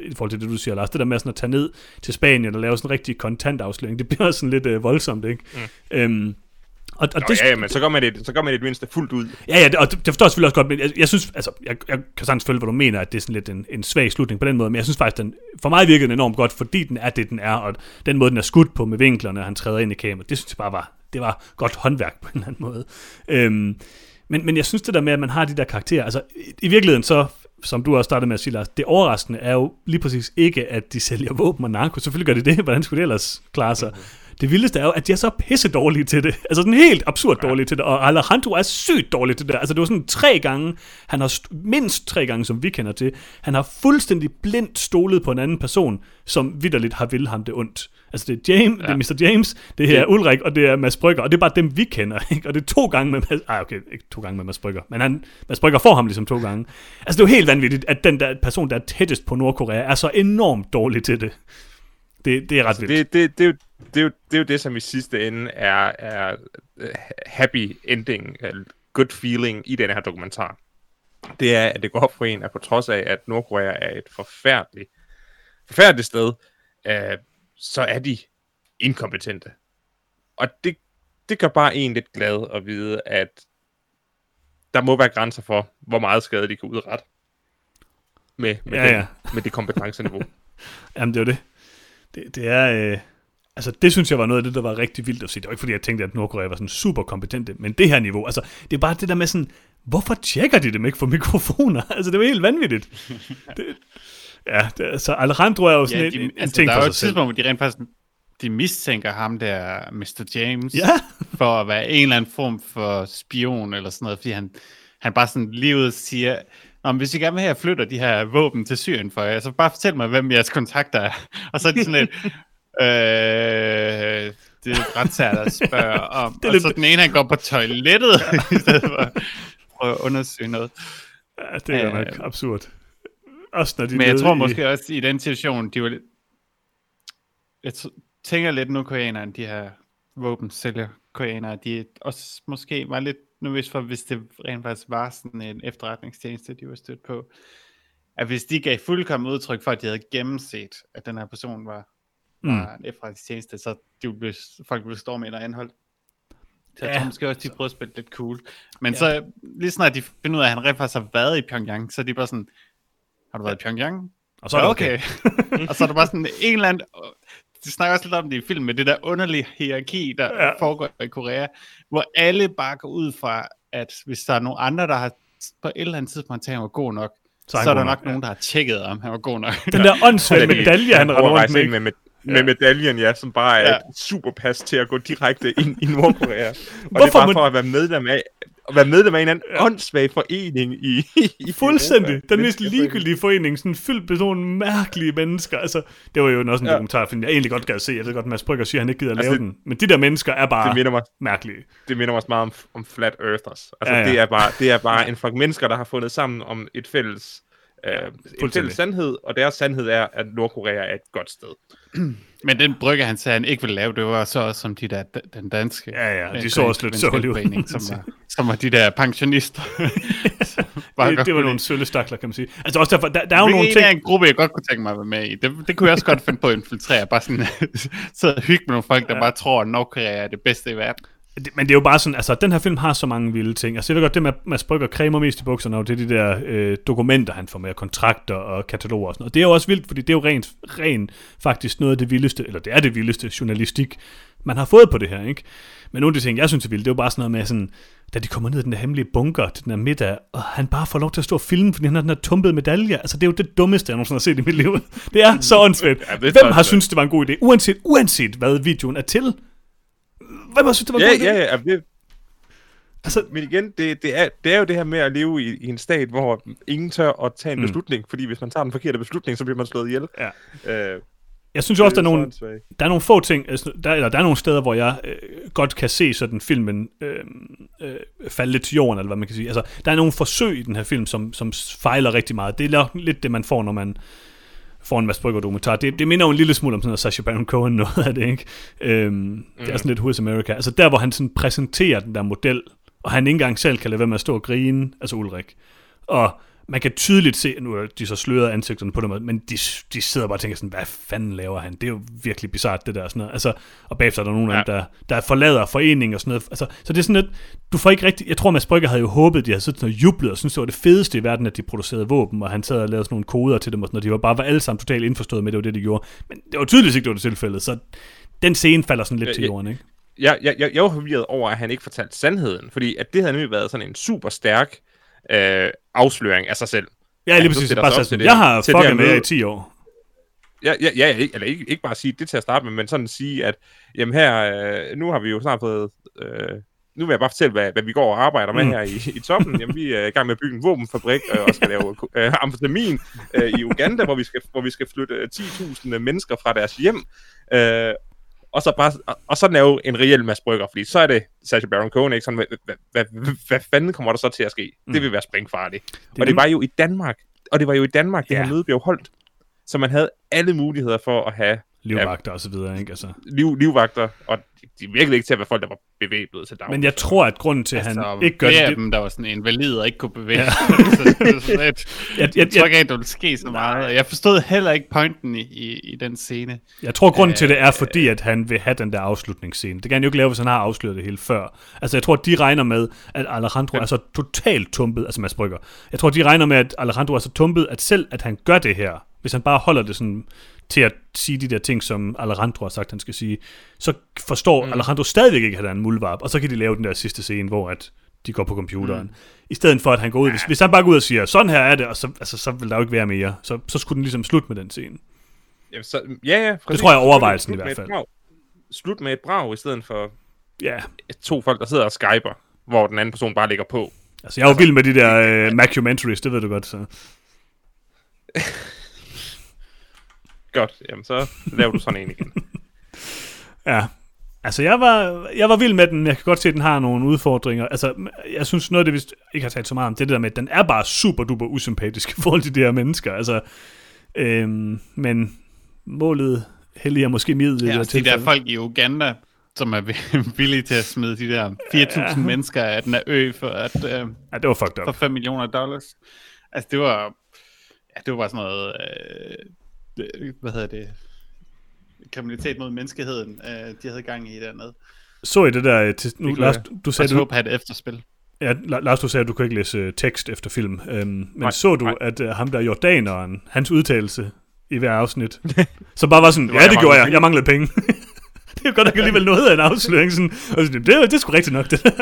i forhold til det, du siger, Lars, det der med sådan at tage ned til Spanien og lave sådan en rigtig kontantafsløring, det bliver også sådan lidt øh, voldsomt, ikke? Mm. Øhm, og, og Nå, det, ja, ja, men så gør man det, så gør man det det mindste fuldt ud. Ja, ja, og det, det forstår jeg selvfølgelig også godt, men jeg, jeg synes, altså, jeg, jeg kan sagtens følge, hvad du mener, at det er sådan lidt en, en svag slutning på den måde, men jeg synes faktisk, den, for mig virkede den enormt godt, fordi den er det, den er, og den måde, den er skudt på med vinklerne, og han træder ind i kameraet, det synes jeg bare var, det var godt håndværk på en eller anden måde. Øhm, Men, men jeg synes det der med, at man har de der karakterer, altså i, i virkeligheden så, som du også startede med at sige, Lars, det overraskende er jo lige præcis ikke, at de sælger våben og narko. Selvfølgelig gør de det, hvordan skulle det ellers klare sig? Det vildeste er jo, at de er så pisse dårlige til det. Altså sådan helt absurd dårlige til det. Og Alejandro er sygt dårlig til det. Altså det var sådan tre gange, han har st- mindst tre gange, som vi kender til, han har fuldstændig blindt stolet på en anden person, som vidderligt har vil ham det ondt. Altså det er, James, ja. det er Mr. James, det her er Ulrik, og det er Mads Brygger, og det er bare dem, vi kender. Ikke? Og det er to gange med Mads... Ej, okay, ikke to gange med Mads Brygger, men han, Mads Brygger får ham ligesom to gange. Altså det er jo helt vanvittigt, at den der person, der er tættest på Nordkorea, er så enormt dårlig til det. Det, det er ret Altså, vildt. det, det, det, er jo, det, er jo, det er jo det, som i sidste ende er, er øh, happy ending, good feeling i den her dokumentar. Det er, at det går op for en, at på trods af, at Nordkorea er et forfærdeligt, forfærdeligt sted, øh, så er de inkompetente. Og det, det gør bare en lidt glad at vide, at der må være grænser for, hvor meget skade de kan udrette med, med, Ja, den, ja. med det kompetenceniveau. Jamen, det er det. Det, det er... Øh, altså, det synes jeg var noget af det, der var rigtig vildt at se. Det var ikke fordi, jeg tænkte, at Nordkorea var sådan super kompetente, men det her niveau, altså, det er bare det der med sådan, hvorfor tjekker de dem ikke for mikrofoner? Altså, det var helt vanvittigt. Det, ja, det, altså, Alejandro er jo sådan Ja, de, en, en altså, ting der er jo et tidspunkt, hvor de rent faktisk de mistænker ham der, Mr. James, Ja. for at være en eller anden form for spion eller sådan noget, fordi han, han bare sådan lige ud siger, Nå, men hvis I gerne vil have, at jeg flytter de her våben til Syrien for jer, så bare fortæl mig, hvem jeres kontakter er. Og så er de sådan lidt, øh, det er ret svært at spørge om. Det er og lidt- så den ene, han går på toilettet, i stedet for at undersøge noget. Ja, det er Øh, nok absurd. Også når de Men jeg tror i- måske også i den situation, de var lidt... Jeg tænker lidt nu, koreanerne, de her våbensælger koreanere, de også måske var lidt nervøse for, hvis det rent faktisk var sådan en efterretningstjeneste, de var stødt på. At hvis de gav fuldkommen udtryk for, at de havde gennemset, at den her person var, Mm. var en efterretningstjeneste, så de ville, blive- folk ville stå med og anholdt. Så jeg Ja. tror måske også, de prøvede at spille lidt cool. Men ja. så lige snart de finder ud af, at han rent faktisk har været i Pyongyang, så er de bare sådan, har du været i Pyongyang? Og så er det okay. okay. og så er der bare sådan en eller anden... De snakker også lidt om det i film, med det der underlige hierarki, der Ja. foregår i Korea, hvor alle bare går ud fra, at hvis der er nogen andre, der har på et eller andet tidspunkt tænkt, at han var god nok, Så så, er er der nok nok, nogen, der har tjekket, om han var god nok. Den der åndssvage medalje, han render rundt med. med, med, med medaljen, ja, som bare er Ja. et super pas til at gå direkte ind i Nordkorea. Og det Hvorfor er bare må- for at være medlem af, at være medlem af en anden åndssvag forening i, i Fuldstændig. Europa. Den mest ligegyldige forening, sådan fyldt med sådan mærkelige mennesker. Altså, det var jo også en Ja. dokumentarfilm, jeg egentlig godt gad se. Jeg ved godt, Mads Brygger siger, at han ikke gider at Altså, lave det- den. Men de der mennesker er bare Det minder mig, mærkelige. det minder mig også meget om, om Flat Earthers. Altså, ja. ja. Det, er bare, det er bare en flok mennesker, der har fundet sammen om et fælles, øh, en fælles sandhed, og deres sandhed er, at Nordkorea er et godt sted. Men den brygge, han sagde, han ikke ville lave, det var så også som de der, den danske Ja, ja, de øh, så også lidt sørgelige ud, som, var, som var de der pensionister. Det, det var nogle sølle stakler, kan man sige. Altså også derfor, der, der er jo nogle ting... er en gruppe, jeg godt kunne tænke mig at være med i. Det, det kunne jeg også godt finde på at infiltrere. Bare sådan sidde og hygge med nogle folk, der Ja. bare tror, at Nordkorea er det bedste i verden. Men det er jo bare sådan, altså den her film har så mange vilde ting. Altså jeg ved godt, det med Mads Brygger cremer mest i bukserne, og det er de der øh, dokumenter, han får med, kontrakter og kataloger og sådan noget. Det er jo også vildt, fordi det er jo rent, rent faktisk noget af det vildeste, eller det er det vildeste journalistik, man har fået på det her, ikke? Men nogle af de ting, jeg synes er vildt, det er jo bare sådan noget med sådan, da de kommer ned i den der hemmelige bunker til den der middag, og han bare får lov til at stå og filme, fordi han har den her tumpede medalje. Altså det er jo det dummeste, jeg nogensinde har set i mit liv. Det er så åndssvagt. Ja, Hvem har syntes, det var en god idé? Uanset, uanset hvad videoen er til. Har syntes, det var Ja, ja, ja. Det, Altså, men igen, det, det, er, det er jo det her med at leve i, i en stat, hvor ingen tør at tage en Mm. mm. beslutning, fordi hvis man tager den forkerte beslutning, så bliver man slået ihjel. Ja. Øh, jeg synes jo også, der er, nogle, der er nogle få ting, altså, der, eller der er nogle steder, hvor jeg øh, godt kan se sådan filmen øh, øh, falde lidt til jorden, eller hvad man kan sige. Altså, der er nogle forsøg i den her film, som, som fejler rigtig meget. Det er lidt det, man får, når man får en Mads Brygger dokumentar. Det, det minder jo en lille smule om sådan noget Sacha Baron Cohen, noget af det, ikke? Øhm, mm. Det er sådan lidt Who's America. Altså der, hvor han sådan præsenterer den der model, og han ikke engang selv kan lade være med at stå og grine, altså Ulrik. Og man kan tydeligt se, nu er de så slørede ansigterne på dem, men de, de sidder bare og tænker sådan, hvad fanden laver han? Det er jo virkelig bizart det der. Sådan noget. Altså, og bagefter er der nogen ja. af dem, der, der forlader foreningen og sådan noget. Altså, så det er sådan lidt, du får ikke rigtig, jeg tror Mads Brygger havde jo håbet, de havde siddet og jublet, og synes det var det fedeste i verden, at de producerede våben, og han sad og lavede sådan nogle koder til dem, og sådan noget. De var bare var alle sammen totalt indforstået med, det var det, de gjorde. Men det var tydeligvis ikke, det var det tilfælde, så den scene falder sådan lidt Ja, til jorden, ikke? jeg, jeg, jeg, jeg var forvirret over, at han ikke fortalte sandheden, fordi at det havde nemlig været sådan en super stærk øh, afsløring af sig selv. Ja, lige præcis. Bare det- jeg har fucket med i møde. 10 år. Ja, ja, ja ikke, eller ikke, ikke bare sige det til at starte med, men sådan sige, at jamen her, øh, nu har vi jo snart fået, øh, nu vil jeg bare fortælle, hvad, hvad vi går og arbejder med Mm. her i, i toppen. Jamen, vi er i gang med at bygge en våbenfabrik øh, og skal lave øh, amfetamin øh, i Uganda, hvor vi skal, hvor vi skal flytte øh, 10.000 mennesker fra deres hjem. Øh, og så bare, og, og så lave en reel masse brygger, fordi så er det Sacha Baron Cohen, ikke? Sådan, hvad, hvad, hvad, fanden kommer der så til at ske? Mm. Det vil være springfarligt. Det Det og det var jo i Danmark, og det var jo i Danmark, det Ja. her møde blev holdt. Så man havde alle muligheder for at have Livvagter og så videre, ikke? Altså. liv, livvagter, og de, de virkede ikke til at være folk, der var bevæbnet til dag. Men jeg tror, at grunden til, at han Altså, ikke gør det... af det dem, der var sådan invalid og ikke kunne bevæge Ja. sig. Så det lidt- jeg, Jeg jeg, tror ikke, at der ville ske så meget. Jeg forstod heller ikke pointen i, i, i den scene. jeg tror, grunden til det er, fordi at han vil have den der afslutningsscene. Det kan han jo ikke lave, hvis han har afsløret det hele før. Altså, jeg tror, de regner med, at Alejandro er så totalt tumpet, altså Mads Brygger. Jeg tror, de regner med, at Alejandro er så tumpet, at selv at han gør det her, hvis han bare holder det sådan til at sige de der ting, som Alejandro har sagt, han skal sige, så forstår mm. Alejandro stadigvæk ikke, at han er en muldvarp, og så kan de lave den der sidste scene, hvor at de går på computeren. Mm. I stedet for, at han går ud, hvis, hvis han bare går ud og siger, sådan her er det, og så, altså, så vil der jo ikke være mere. Så, så skulle den ligesom slutte med den scene. Jamen, så, ja, ja, præcis. tror jeg er overvejelsen i hvert brag. Slut med et brag, i stedet for Ja, to folk, der sidder og skyper, hvor den anden person bare ligger på. altså jeg er jo vild med de der uh, mockumentaries, det ved du godt, så... Godt, jamen så laver du sådan en igen. Ja. Altså, jeg var, jeg var vild med den. Jeg kan godt se, at den har nogle udfordringer. Altså, jeg synes, noget af det, vi ikke har talt så meget om, det er det der med, at den er bare super duper usympatisk i forhold til de her mennesker. Altså, øhm, men målet helliger måske midlet Ja, altså, de der folk i Uganda, som er villige til at smide de der 4.000 Ja. mennesker af den her ø for, at, øh, Ja, det var fucked for up. 5 millioner dollars. Altså, det var, ja, det var bare sådan noget, øh, hvad hedder det, kriminalitet mod menneskeheden, øh, de havde gang i dernede. Så I det der... øh, Til, nu, Det Lars, du Så sagde, jeg du, håber, at et efterspil. ja, La- Lars, du sagde, at du kunne ikke læse øh, tekst efter film. Øhm, men Nej, så du, nej. at øh, ham der jordaneren, hans udtalelse i hver afsnit, så bare var sådan, Det var, ja, jeg det gjorde jeg, manglede jeg manglede penge. det er jo godt nok alligevel noget af en afsløring. Sådan, og sådan, det, er- det er sgu rigtigt nok, det der.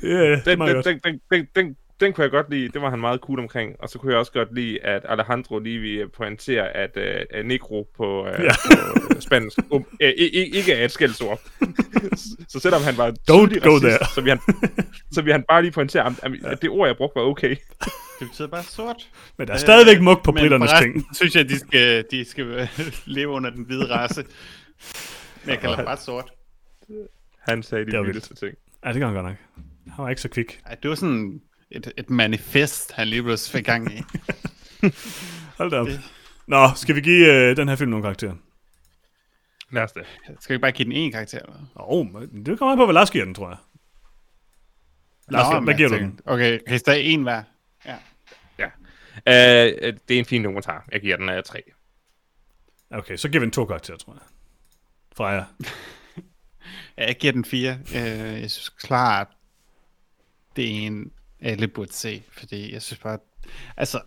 det, er- det er Den, meget den, godt. den, den, den, den, kunne jeg godt lide, det var han meget cool omkring, og så kunne jeg også godt lide, at Alejandro lige vil pointere, at uh, negro på, uh, Ja. på uh, spansk um, uh, ikke er et skældsord. så selvom han var Don't go racist, there. så vil han, så vil han bare lige pointere, at, at det ord, jeg brugte, var okay. Det betyder bare sort. Men der er stadigvæk muk på britternes ting. synes jeg, at de skal, de skal øh, leve under den hvide race. Men jeg kalder det bare sort. Han sagde Det de vildeste ting. Ja, det kan han godt nok. Han var ikke så kvik. Ej, det var sådan et, et manifest, han lige pludselig fik gang i. Hold da op. Det- Nå, skal vi give øh, den her film nogle karakterer? Lad os det. Skal vi bare give den en karakter? Eller? Åh, oh, det kommer an på, hvad Lars giver den, tror jeg. Lars, hvad- men hvad jeg giver du tænker- Okay, kan I stadig en hver? Ja. Uh, det er en fin dokumentar. Jeg giver den uh, 3. Okay, så giver vi den to karakterer, tror jeg. Fra jer. Ja, Jeg giver den fire. Øh, jeg synes klart, det er en, alle burde se, fordi jeg synes bare, altså,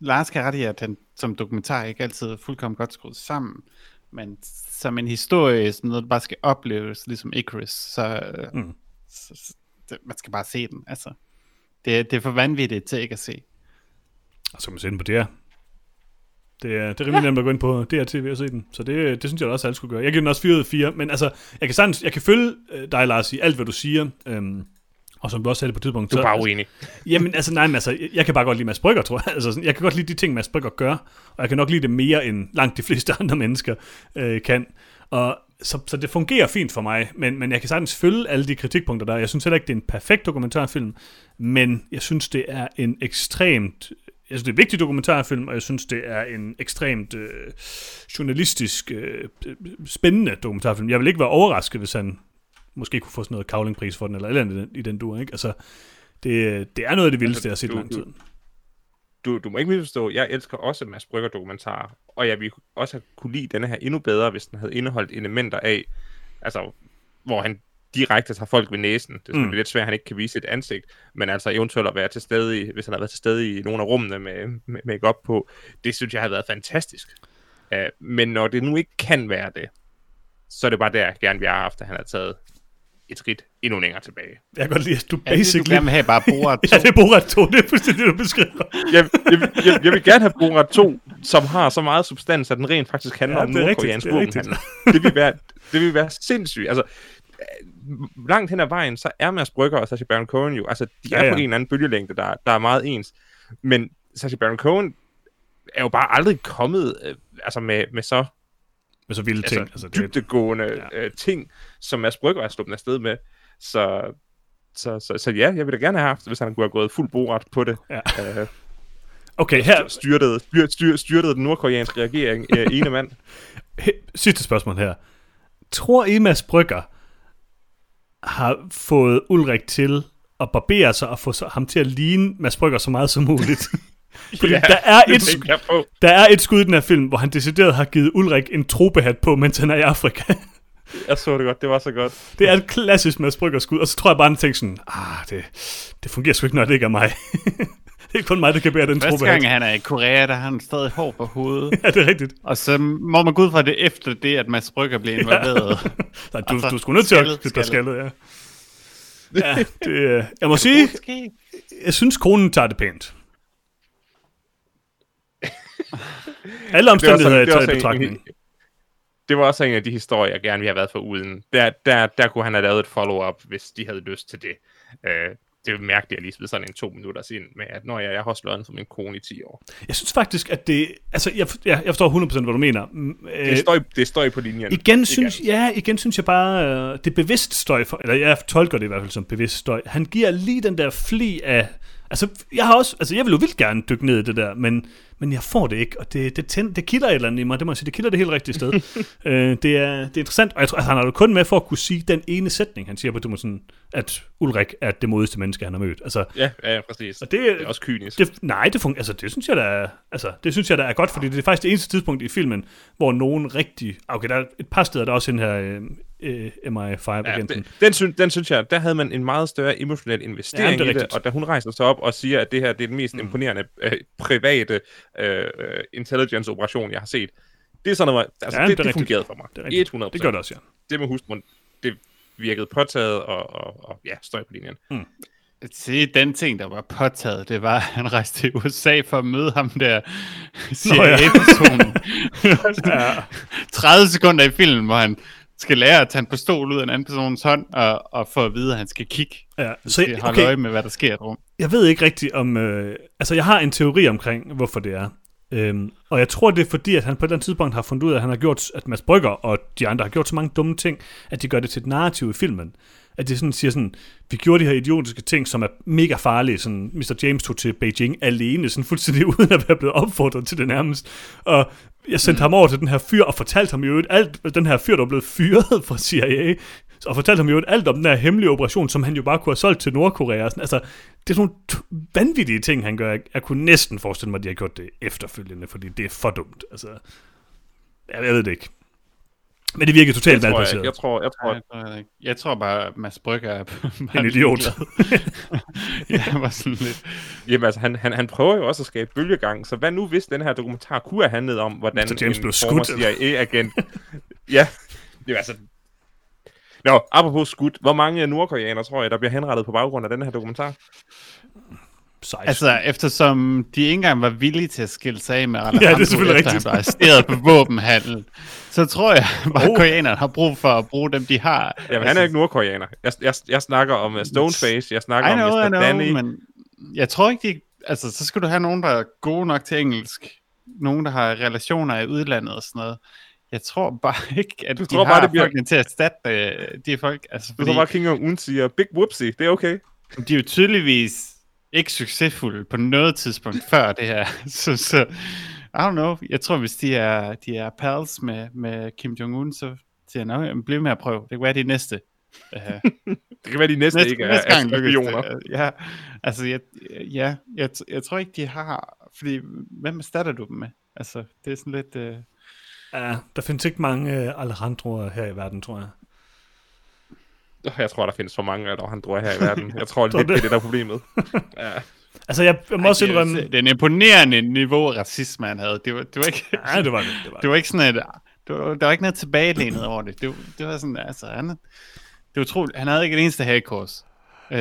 Lars kan ret i, at han som dokumentar ikke altid er fuldkommen godt skruet sammen, men som en historie, som noget, der bare skal opleves, ligesom Icarus, så, Mm. mm. så, så det, man skal bare se den, altså. Det, er- det er for vanvittigt til ikke at se. Og så kan man se den på DR. Det er, det er rimelig nemt at gå ind på DRTV og se den. Så det, det synes jeg også, alle skulle gøre. Jeg giver den også 4 ud af 4. Men altså, jeg kan, sagtens, jeg kan følge øh, dig, Lars, i alt, hvad du siger. Øhm, og som du også sagde det på et tidspunkt. Du er bare uenig. Jamen, altså, nej, men altså, jeg- kan bare godt lide Mads Brygger, tror jeg. Altså, jeg kan godt lide de ting, Mads Brygger gør, og jeg kan nok lide det mere, end langt de fleste andre mennesker øh, kan. Og så, så det fungerer fint for mig, men, men jeg kan sagtens følge alle de kritikpunkter der. Jeg synes heller ikke, det er en perfekt dokumentarfilm, men jeg synes, det er en ekstremt... Jeg synes, det er en vigtig dokumentarfilm, og jeg synes, det er en ekstremt øh, journalistisk øh, spændende dokumentarfilm. Jeg vil ikke være overrasket, hvis han måske kunne få sådan noget kavlingpris for den, eller et eller andet i den, dur, ikke? Altså, det, det er noget af det vildeste, jeg har set du- lang tid. du- du, må ikke misforstå, jeg elsker også Mads Brygger dokumentarer, og jeg ville også kunne lide denne her endnu bedre, hvis den havde indeholdt elementer af, altså, hvor han direkte tager folk ved næsen. Det er selvfølgelig Mm. lidt svært, at han ikke kan vise sit ansigt, men altså eventuelt at være til stede i, hvis han har været til stede i nogle af rummene med, med make på, det synes jeg har været fantastisk. Uh, men når det nu ikke kan være det, så er det bare der, jeg gerne vil have haft, at han har taget et skridt endnu længere tilbage. Jeg kan godt lide, at du Ja, det, du basically... gerne vil have bare Borat 2. Ja, det er Borat 2, det er fuldstændig det, du beskriver. Jeg, jeg, jeg, jeg vil gerne have Borat 2, som har så meget substans, at den rent faktisk handler Ja, om nordkoreansk våbenhandel. Det vil være, det vil være sindssygt. Altså, øh, langt hen ad vejen, så er Mads Brygger og Sacha Baron Cohen jo, altså, de Ja, er ja. på en eller anden bølgelængde, der, der er meget ens. Men Sacha Baron Cohen er jo bare aldrig kommet øh, altså med, med så Men så vilde ting. altså, Altså, dybtegående Ja. øh, ting, som Mads Brygger er sluppet afsted med. Så, så, så, så ja, jeg ville da gerne have haft, hvis han kunne have gået fuld boret på det. Ja. Øh, okay, her, styrtede, styr, styr, styrtede den nordkoreanske regering øh, ene mand. sidste spørgsmål her. Tror I, Mads Brygger har fået Ulrik til at barbere sig og få ham til at ligne Mads Brygger så meget som muligt? Fordi Ja, der, er et, på. der er et skud i den her film, hvor han decideret har givet Ulrik en tropehat på, mens han er i Afrika. Jeg så det godt, det var så godt. Det er et klassisk Mads Brygger skud, og så tror jeg bare, han tænker sådan, ah, det, det fungerer sgu ikke, når det ikke er mig. det er kun mig, der kan bære den Første tropehat. gang han er i Korea, der har han stadig hår på hovedet. Ja, det er rigtigt. Og så må man gå ud fra det efter det, at Mads Brygger blev involveret. Så du, Altså, du skulle nødt til at dig skaldet. ja. ja det, øh, jeg må sige, jeg synes, konen tager det pænt. Alle omstændigheder er taget i betragtning. Det var også en af de historier, jeg gerne ville have været for uden. Der, der, der kunne han have lavet et follow-up, hvis de havde lyst til det. Øh, det mærkeligt at lige smide sådan en to minutter ind med, at når jeg, jeg har slået for min kone i 10 år. Jeg synes faktisk, at det... Altså, jeg, jeg, jeg forstår 100% hvad du mener. Det øh, står, i, det står i på linjen. Igen synes, ja, igen synes jeg bare, øh, det er bevidst støj, for, eller jeg tolker det i hvert fald som bevidst støj. Han giver lige den der fli af, altså jeg har også, altså jeg vil jo vildt gerne dykke ned i det der, men, men jeg får det ikke, og det, det, tænd, det kilder et eller andet i mig, det må jeg sige, det kilder det helt rigtige sted. øh, det, er, det er interessant, og jeg tror, altså, han har jo kun med for at kunne sige den ene sætning, han siger på sådan, at Ulrik er det modigste menneske, han har mødt. Altså, Ja, ja, præcis. og det, Det er også kynisk. det, nej, det fungerer. Altså, det synes jeg, der er, altså, det synes jeg, der er godt, fordi det er faktisk det eneste tidspunkt i filmen, hvor nogen rigtig... Okay, der er et par steder, der er også den her øh, øh, MI5-agenten. Ja, den, den, synes, den synes jeg, der havde man en meget større emotionel investering Jamen, det i det, og da hun rejser sig op og siger, at det her det er den mest mm. imponerende øh, private øh, intelligence-operation, jeg har set, det er sådan noget, altså, Ja, ja, det det, er det, fungerede for mig. Det er rigtigt. 100%. det gør det også, ja. Det med hustruen, det virkede påtaget, og, og, og ja, støj på linjen. Se, den ting, der var påtaget, det var, at han rejste til USA for at møde ham der ja. CIA-personen. Ja. 30 sekunder i filmen, hvor han skal lære at tage en pistol ud af en anden persons hånd, og, og få at vide, at han skal kigge. ja. Så holde okay, øje med, hvad der sker i et rum. jeg ved ikke rigtigt om... Øh, altså, jeg har en teori omkring, hvorfor det er. Øhm, og jeg tror, det er fordi, at han på et eller andet tidspunkt har fundet ud af, at han har gjort, at Mads Brygger og de andre har gjort så mange dumme ting, at de gør det til et narrativ i filmen. At det sådan siger sådan, vi gjorde de her idiotiske ting, som er mega farlige. Sådan, Mr. James tog til Beijing alene, sådan fuldstændig uden at være blevet opfordret til det nærmest. Og jeg sendte mm. ham over til den her fyr og fortalte ham i øvrigt alt, den her fyr, der var blevet fyret fra CIA, og fortalte ham jo alt om den her hemmelige operation, som han jo bare kunne have solgt til Nordkorea. Sådan, altså, det er sådan nogle t- vanvittige ting, han gør. Jeg, jeg kunne næsten forestille mig, at de har gjort det efterfølgende, fordi det er for dumt. Altså, jeg, jeg ved det ikke. Men det virker totalt tror, jeg, jeg tror, jeg tror, Jeg tror, jeg tror bare, at Mads Brygger er En idiot. ja, han var sådan lidt... Jamen altså, han, han, han prøver jo også at skabe bølgegang, så hvad nu hvis den her dokumentar kunne have handlet om, hvordan Mr. James en blev skudt. CIA-agent... ja, det er altså... Nå, apropos skudt, hvor mange nordkoreanere tror jeg, der bliver henrettet på baggrund af den her dokumentar? 16. Altså, eftersom de ikke engang var villige til at skille sig af med Alejandro, Ja, det er selvfølgelig efter rigtigt. han blev arresteret på våbenhandel, så tror jeg bare, Oh. koreanerne har brug for at bruge dem, de har. Altså, Jamen, han er ikke nordkoreaner. Jeg, jeg, jeg snakker om uh, Stoneface, jeg snakker I om know, Mr. Know, Danny. men jeg tror ikke, de... Altså, så skal du have nogen, der er gode nok til engelsk. Nogen, der har relationer i udlandet og sådan noget. Jeg tror bare ikke, at Du de tror har bare, det bliver- til at erstatte øh, de folk. Altså, Du fordi tror bare, King Jong-un siger, big whoopsie, det er okay. de er jo tydeligvis ikke succesfulde på noget tidspunkt før det her. Så, så I don't know. Jeg tror, hvis de er, de er pals med, med Kim Jong-un, så siger jeg, "Nå, jamen, bliv med at prøve. Det kan være, de er næste. Uh, Det kan være, de næste, næste, ikke er, næste er gang lykkes spioner. det. Ja, altså, jeg, ja, jeg, jeg tror ikke, de har... Fordi, hvem erstatter du dem med? Altså, det er sådan lidt... Uh, Ja, der findes ikke mange uh, Alejandroer her i verden, tror jeg. Jeg tror, der findes for mange, at han tror her i verden. Jeg tror Tror lidt, det er det? der er problemet. Ja. Altså, jeg, jeg må også er indrømme... det er en imponerende niveau af racisme, han havde. Det var, det var ikke... Ja, det var det. Det var, Det var ikke sådan et, Det var, der var ikke noget tilbagelænet over det. Det, var- det var sådan, altså, han, det var utroligt. Han havde ikke det eneste hagekors. Øh,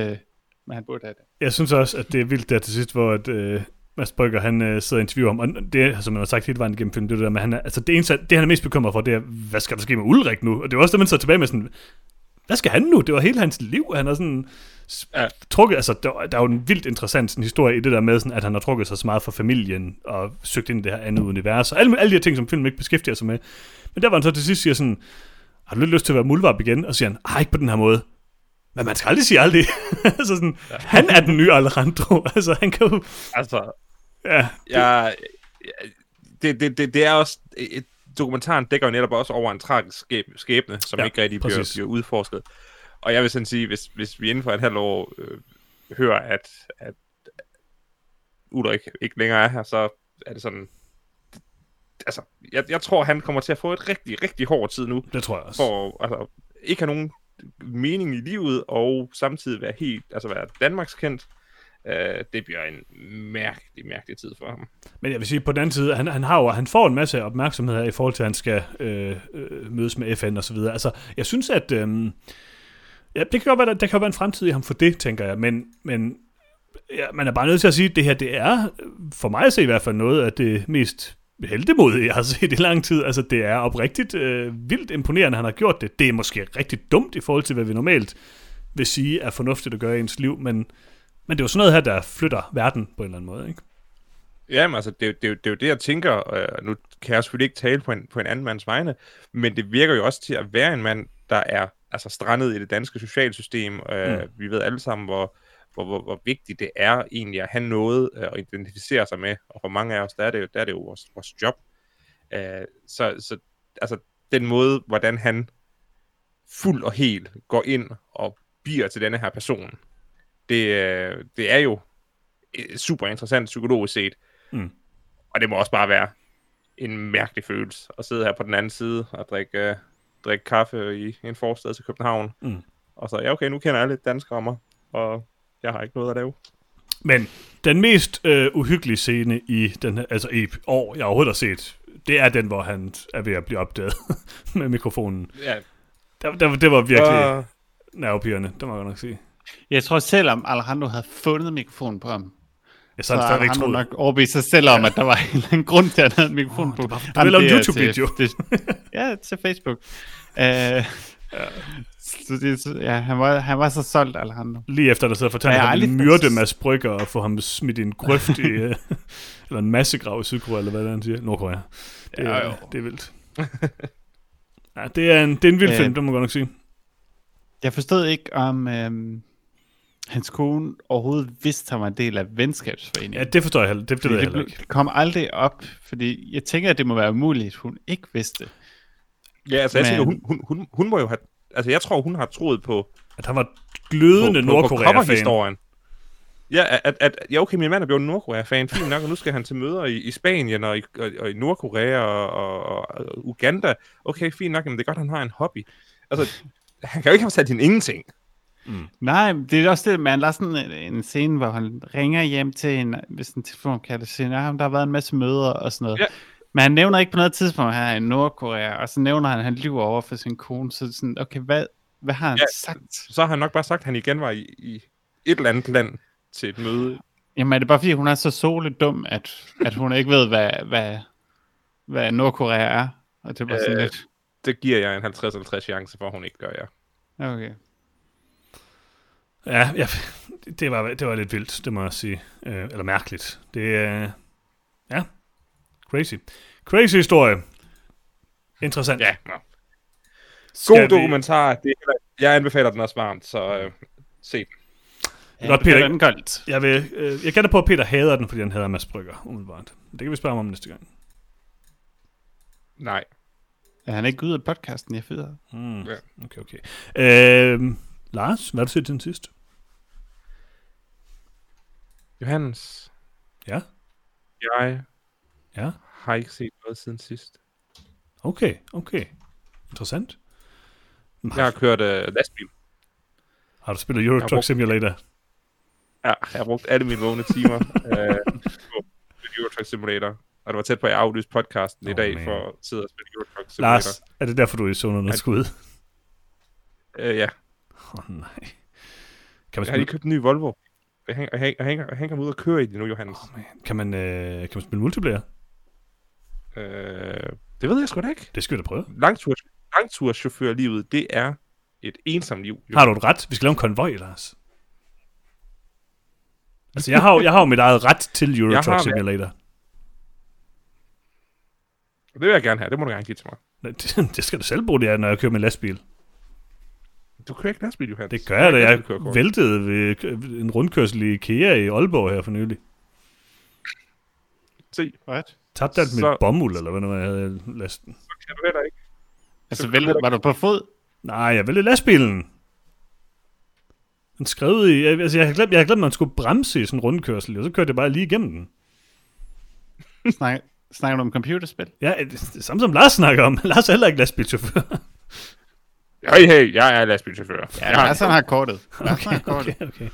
men han burde have det. Jeg synes også, at det er vildt der til sidst, hvor at, øh, Mads Brygger, han øh, sidder og interviewer ham, og det, som man har sagt hele vejen igennem filmen, det er det der med, han er, altså det eneste, det han er mest bekymret for, det er, hvad skal der ske med Ulrik nu? Og det var også det, man så tilbage med sådan, hvad skal han nu? Det var hele hans liv, han har sådan Ja. trukket, altså der, der er jo en vildt interessant sådan, historie i det der med, sådan, at han har trukket sig så meget fra familien, og søgt ind i det her andet univers, og alle, alle de her ting, som filmen ikke beskæftiger sig med. Men der var han så til sidst siger sådan, har du lidt lyst til at være muldvarp igen? Og siger han, ej, ikke på den her måde. Men man skal aldrig sige aldrig. altså sådan, ja. han er den nye Alejandro. altså han kan jo, Altså, ja, jeg, det, det, det, det er også... Et, dokumentaren dækker jo netop også over en tragisk skæb, skæbne, som Ja, ikke rigtig bliver, bliver udforsket. Og jeg vil sådan sige, hvis, hvis vi inden for et halvt år øh, hører, at, at Ulrik ikke længere er her, så er det sådan... Altså, jeg, jeg tror, han kommer til at få et rigtig, rigtig hård tid nu, det tror jeg også. for altså, ikke have nogen mening i livet, og samtidig være helt, altså være Danmarks kendt. Øh, det bliver en mærkelig, mærkelig tid for ham. Men jeg vil sige, på den anden side, han, han, har jo, han får en masse opmærksomhed her i forhold til, at han skal øh, øh, mødes med FN og så videre. Altså, jeg synes, at... Øh, ja, det kan godt være, der, der kan være en fremtid i ham for det, tænker jeg. Men, men ja, man er bare nødt til at sige, at det her, det er, for mig at se i hvert fald, noget af det mest heldemodige, jeg har set i lang tid. Altså, det er oprigtigt øh, vildt imponerende, han har gjort det. Det er måske rigtig dumt i forhold til, hvad vi normalt vil sige er fornuftigt at gøre i ens liv, men, men det er jo sådan noget her, der flytter verden på en eller anden måde, ikke? Jamen, altså, det, er jo- det, det er jo det, jeg tænker. Øh, nu kan jeg selvfølgelig ikke tale på en, på en anden mands vegne, men det virker jo også til at være en mand, der er altså strandet i det danske socialsystem. Øh, mm. Vi ved alle sammen, hvor, hvor, hvor, hvor vigtigt det er egentlig at have noget øh, at identificere sig med. Og for mange af os, der er det jo, der er det jo vores, vores job. Øh, så, så altså, den måde, hvordan han fuld og helt går ind og bliver til denne her person, det, øh, det er jo øh, super interessant psykologisk set. Mm. Og det må også bare være en mærkelig følelse at sidde her på den anden side og drikke, uh, drikke kaffe i en forstad til København. Mm. Og så, ja okay, nu kender alle danskere mig, og jeg har ikke noget at lave. Men den mest øh, uhyggelige scene i den her, altså i år, jeg overhovedet har set, det er den, hvor han er ved at blive opdaget med mikrofonen. Ja, Der, der, det var virkelig uh... nervepirrende, det må jeg nok sige. Jeg tror selvom Alejandro havde fundet mikrofonen på ham, Jeg så så har stadig ikke Alejandro troet. nok overbevist sig selv om, at der var en eller anden grund til, at han havde en mikrofon Åh, på. det var- du vil lave en det er YouTube-video. til- det- Ja, til Facebook. Uh, så det, ja, han, var, han var så solgt, Alejandro. Lige efter, der så fortalte Ja, jeg han, har at han ville myrde fået- Mads Brygger og få ham smidt i en grøft i, øh, eller en massegrav i Sydkorea, eller hvad det er, han siger. Nordkorea. Det, Ja, er, jo. det er vildt. ja, det er en, det er en vild Øh, film, det må man godt nok sige. Jeg forstod ikke, om øhm, hans kone overhovedet vidste, at han var en del af venskabsforeningen. Ja, det forstår jeg heller. Det, det ved jeg det, heller ikke. det kom aldrig op, fordi jeg tænker, at det må være umuligt, at hun ikke vidste ja, altså jeg Men- tænker, hun, hun, hun, hun må jo have, altså jeg tror, hun har troet på, At han var glødende Nordkorea-fan. Ja, at, at, at, ja, okay, min mand er blevet en Nordkorea-fan, fint nok, og nu skal han til møder i, i Spanien og i, og, og i Nordkorea og, og, og Uganda. Okay, fint nok, men det er godt, han har en hobby. Altså, han kan jo ikke have sat hende ingenting. Nej, men det er også det, man der er sådan en, en scene, hvor han ringer hjem til en, hvis en telefon kan det sige, at der har været en masse møder og sådan noget. Ja. Men han nævner ikke på noget tidspunkt, at han er i Nordkorea, og så nævner han, at han lyver over for sin kone, så er sådan, okay, hvad, hvad har han Ja. sagt? Så har han nok bare sagt, at han igen var i, i et eller andet land til et møde. Jamen er det bare fordi, hun er så soligt dum, at, at hun ikke ved, hvad, hvad, hvad Nordkorea er? Og det var sådan Øh, lidt, Det giver jeg en 50-50 chance for, at hun ikke gør, ja. okay. Ja, ja det, var, det var lidt vildt, det må jeg sige. Øh, eller mærkeligt. Det er... ja, crazy. Crazy historie. Interessant. Ja. Skal God vi- dokumentar. Det er, jeg anbefaler den også varmt, så øh, se den. Ja, Godt, Peter. den koldt. Jeg, vil, øh, jeg gætter på, at Peter hader den, fordi han hader Mads Brygger, umiddelbart. Det kan vi spørge ham om næste gang. Nej. Er han ikke ude af podcasten, jeg fyder? Mm. Ja. Okay, okay. Øh, Lars, hvad har du set til den sidst? Johannes, Ja? jeg Ja? har ikke set noget siden sidst. Okay, okay. Interessant. Jeg har kørt øh, lastbil. Har du spillet Euro Truck Simulator? Ja, jeg har brugt alle mine vågne timer øh, på Euro Truck Simulator. og det var tæt på, at jeg aflyste podcasten oh, i dag man. for at sidde og spille Euro Truck Simulator. Lars, er det derfor, du er i zonerne skud? Øh, ja, Åh, oh, nej. Kan man, jeg har lige spille, købt en ny Volvo. Hænger, jeg hænger, jeg hænger, jeg hænger ud og kører i det nu, Johannes. oh, man. kan, man, øh, kan man spille multiplayer? Øh, det ved jeg sgu da ikke. Det skal vi da prøve. Langtur, langturschaufførlivet, det er et ensomt liv. Jo. Har du et ret? Vi skal lave en konvoj, Lars. Altså, jeg har, jo- jeg har jo mit eget ret til Euro Truck Simulator. Det vil jeg gerne have. Det må du gerne give til mig. Det, det skal du selv bruge det af, når jeg kører med lastbil. Du kører ikke lastbil, Johannes. Det gør jeg da. Jeg væltede ved en rundkørsel i IKEA i Aalborg her for nylig. Se, What? Tabte alt mit Så- bomuld, eller hvad nu jeg havde lasten. kan du heller ikke. Altså, Så- vel, var du på fod? Nej, jeg væltede lastbilen. Den skrev i... jeg- Altså, jeg havde glemt, jeg havde glemt, at man skulle bremse i sådan en rundkørsel, og så kørte jeg bare lige igennem den. Snak, snakker du om computerspil? Ja, det, det samme som Lars snakker om. Lars er heller ikke lastbilchauffør. Hey, hey, jeg er lastbilchauffør. Ja, jeg har, han har kortet. Lars har Okay, kortet. okay, okay.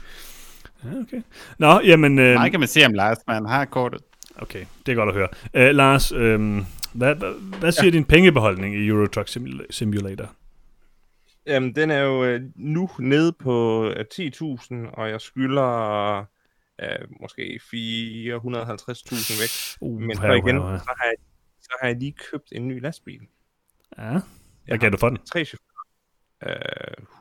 Ja, okay. Nå, jamen... Øh, Meget kan man se om Lars, men han har kortet. okay, det er godt at høre. Øh, Lars, øh, hvad, hvad, hvad siger ja. din pengebeholdning i Euro Truck Simula- Simulator? Jamen, den er jo øh, nu nede på øh, 10.000, og jeg skylder øh, måske 450.000 væk. Uh, Men så igen, her, her. så har, jeg, så har jeg lige købt en ny lastbil. Ja, hvad gav du for den? Tre chauffører. Øh,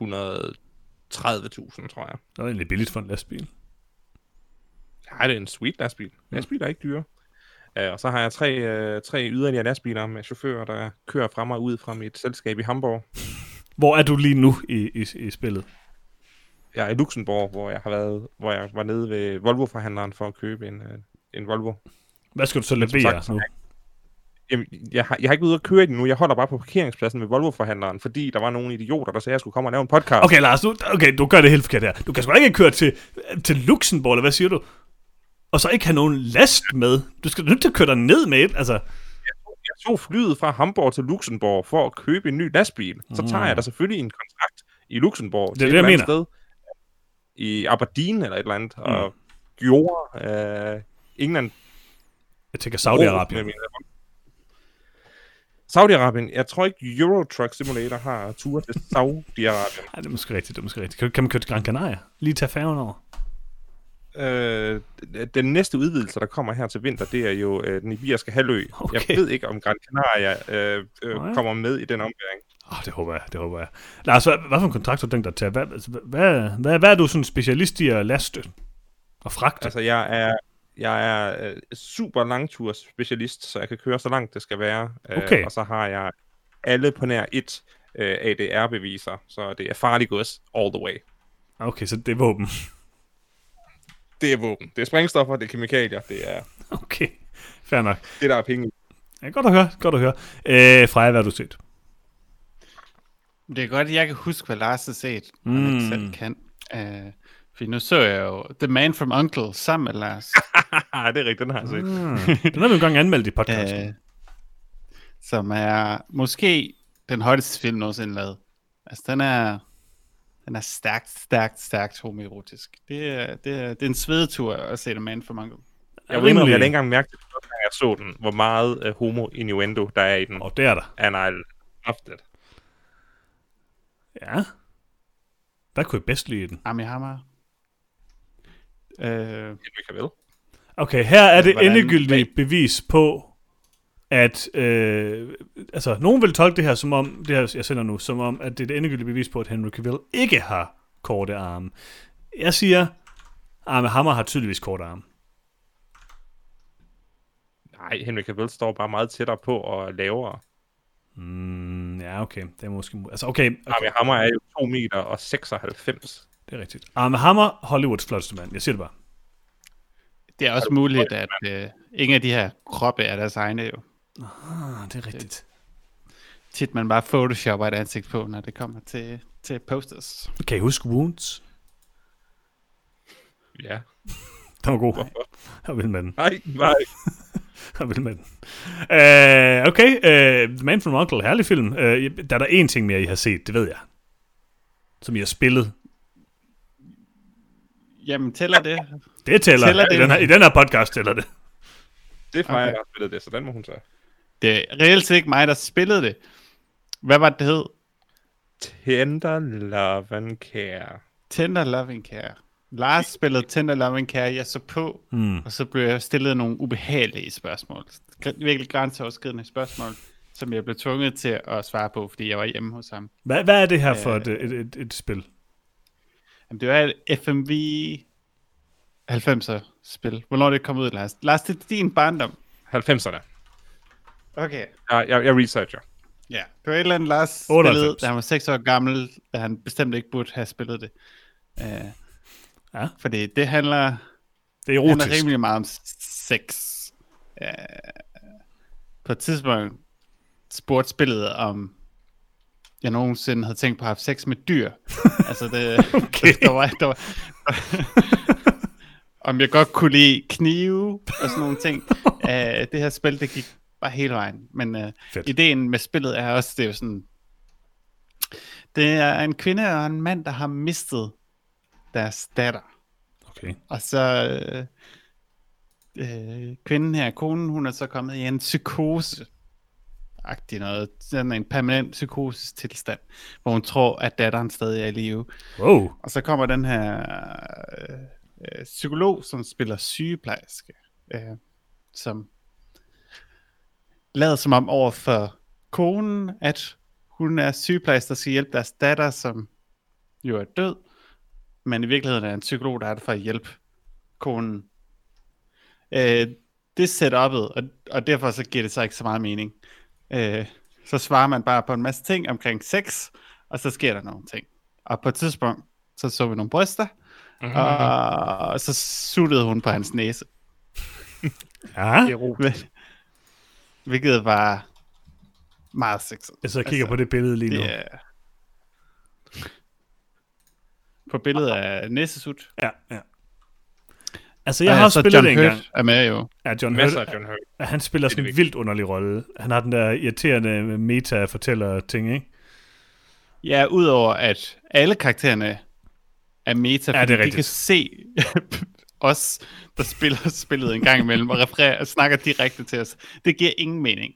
130.000, tror jeg. Det var egentlig billigt for en lastbil. Ja, det er en sweet lastbil. Lastbiler er ikke dyre. Uh, og så har jeg tre, uh, tre yderligere lastbiler med chauffører, der kører fra mig ud fra mit selskab i Hamburg. Hvor er du lige nu i, i, i spillet? Jeg er i Luxembourg, hvor jeg har været, hvor jeg var nede ved Volvo-forhandleren for at købe en, uh, en Volvo. Hvad skal du så levere nu? Jamen, jeg, har, jeg har ikke ude at køre i den nu. Jeg holder bare på parkeringspladsen ved Volvo-forhandleren, fordi der var nogle idioter, der sagde, at jeg skulle komme og lave en podcast. Okay, Lars, du, okay, du gør det helt forkert her. Du kan sgu ikke køre til, til Luxembourg, eller hvad siger du? Og så ikke have nogen last med. Du skal nødt til at køre dig ned med et. Altså, Jeg tog flyet fra Hamburg til Luxembourg for at købe en ny lastbil. Så tager Mm. jeg da selvfølgelig en kontrakt i Luxembourg. Det er til det, et jeg andet Sted, I Aberdeen eller et eller andet. Mm. Og gjorde øh, England jeg tænker Saudi-Arabien. Saudi-Arabien. Jeg tror ikke Euro Truck Simulator har tur til Saudi-Arabien. Nej, det er måske rigtigt, det er måske rigtigt. Kan, kan man køre til Gran Canaria? Lige tage færgen over? Øh, den næste udvidelse, der kommer her til vinter, det er jo øh, den iberiske halvø. Okay. Jeg ved ikke, om Gran Canaria øh, øh, Nej. kommer med i den omgang. Oh, det håber jeg, det håber jeg. Lars, hvad, hvad for en kontrakt har du tænkt dig at tage? Hvad, hvad, hvad, hvad er du sådan specialist i at laste og fragte? Altså, jeg er, jeg er øh, super langturs specialist, så jeg kan køre så langt det skal være. Øh, Okay. Og så har jeg alle på nær et øh, ADR-beviser, så det er farlig gods all the way. Okay, så det er våben. Det er våben. Det er sprængstoffer, det er kemikalier, det er Okay, fair nok. det, der er penge. Ja, godt at høre, godt at høre. Øh, Freja, hvad har du set? Det er godt, at jeg kan huske, hvad Lars har set, mm. han ikke selv kan. Uh, for nu så jeg jo The Man from Uncle sammen med Lars. Det er rigtigt, den har jeg set. Ah, den har vi engang anmeldt i podcasten. uh, som er måske den hotteste film nogensinde lavet. Altså, den er, den er stærkt, stærkt, stærkt homoerotisk. Det er, det er, det er en svedetur at se The Man from Uncle. Jeg ved ikke, om jeg havde ikke engang mærket, gang jeg så den, hvor meget uh, homo innuendo der er i den. Og det er der. And I loved it. Ja. Hvad kunne I bedst lide den? Ami Hammer. Uh, Henry Cavill. Okay, her er det Hvordan- endegyldige bevis på, at, øh, altså, nogen vil tolke det her som om, det her jeg sender nu, som om, at det er det endegyldige bevis på, at Henry Cavill ikke har korte arme. Jeg siger, Arme Hammer har tydeligvis korte arme. Nej, Henry Cavill står bare meget tættere på og lavere. Mm, ja, okay. Det er måske... Altså, okay, okay. Arme Hammer er jo 2 meter og 96. det er rigtigt. Arme Hammer, Hollywoods flotteste mand. Jeg siger det bare. Det er også muligt, at uh, ingen af de her kroppe er deres egne jo. Ah, det er rigtigt. Tit man bare photoshopper et ansigt på, når det kommer til, til posters. Kan I huske Wounds? Ja. Den var god. Jeg vil med den. Nej, nej. Jeg vil med den. Uh, okay, uh, The Man from Uncle, herlig film. Uh, der er der én ting mere, I har set, det ved jeg. Som I har spillet. Jamen, tæller det? Det tæller. Tæller I, det? den her, I den her podcast tæller det. Det er Freja, Okay. der har spillet det, så den må hun så. Det er reelt set ikke mig, der spillede det. Hvad var det, det hed? Tender Love and Care. Tender Loving Care. Lars spillede Tender Loving Care, jeg så på, Hmm. og så blev jeg stillet nogle ubehagelige spørgsmål. Virkelig grænseoverskridende spørgsmål, som jeg blev tvunget til at svare på, fordi jeg var hjemme hos ham. Hvad, hvad er det her for Øh. et, et, et, et spil? Jamen, det var et FMV 90'er spil. Hvornår er det kom ud, Lars? Lars, det er din barndom. 90'erne. Okay. Jeg, jeg, jeg researcher. Ja, det var et eller andet, Lars 98. spillede, da han var 6 år gammel, da han bestemt ikke burde have spillet det. Uh, Ja. Fordi det handler, Det er handler erotisk. rimelig meget om sex. Uh, på et tidspunkt spurgte spillet, om jeg nogensinde havde tænkt på at have sex med dyr. altså det, Okay. der var, der var, om jeg godt kunne lide knive og sådan nogle ting. Uh, det her spil, det gik bare hele vejen. Men uh, Fedt. ideen med spillet er også, det er jo sådan, det er en kvinde og en mand, der har mistet deres datter. Okay. Og så øh, øh, kvinden her, konen, hun er så kommet i en psykose agtig noget, sådan en permanent psykosestilstand, hvor hun tror, at datteren stadig er i live. Wow. Og så kommer den her øh, øh, psykolog, som spiller sygeplejerske, øh, som lader som om over for konen, at hun er sygeplejerske, der skal hjælpe deres datter, som jo er død, men i virkeligheden er en psykolog, der er der for at hjælpe konen. Øh, det er setup'et, og, og derfor så giver det så ikke så meget mening. Øh, så svarer man bare på en masse ting omkring sex, og så sker der nogle ting. Og på et tidspunkt, så så vi nogle bryster, Mhm. og så suttede hun på hans næse. Ja. Hvilket var meget sexet. Jeg sidder og kigger på det billede lige nu. Det er... På billedet af næsesut. Ja, ja. Altså, jeg har også så spillet John det engang. Hurt er med jo. Ja, John Hurt, af John Hurt. han spiller er sådan en vildt underlig rolle. Han har den der irriterende meta-fortæller ting, ikke? Ja, udover at alle karaktererne er meta, Ja, det er fordi de kan se os, der spiller spillet en gang imellem, og refererer og snakker direkte til os. Det giver ingen mening.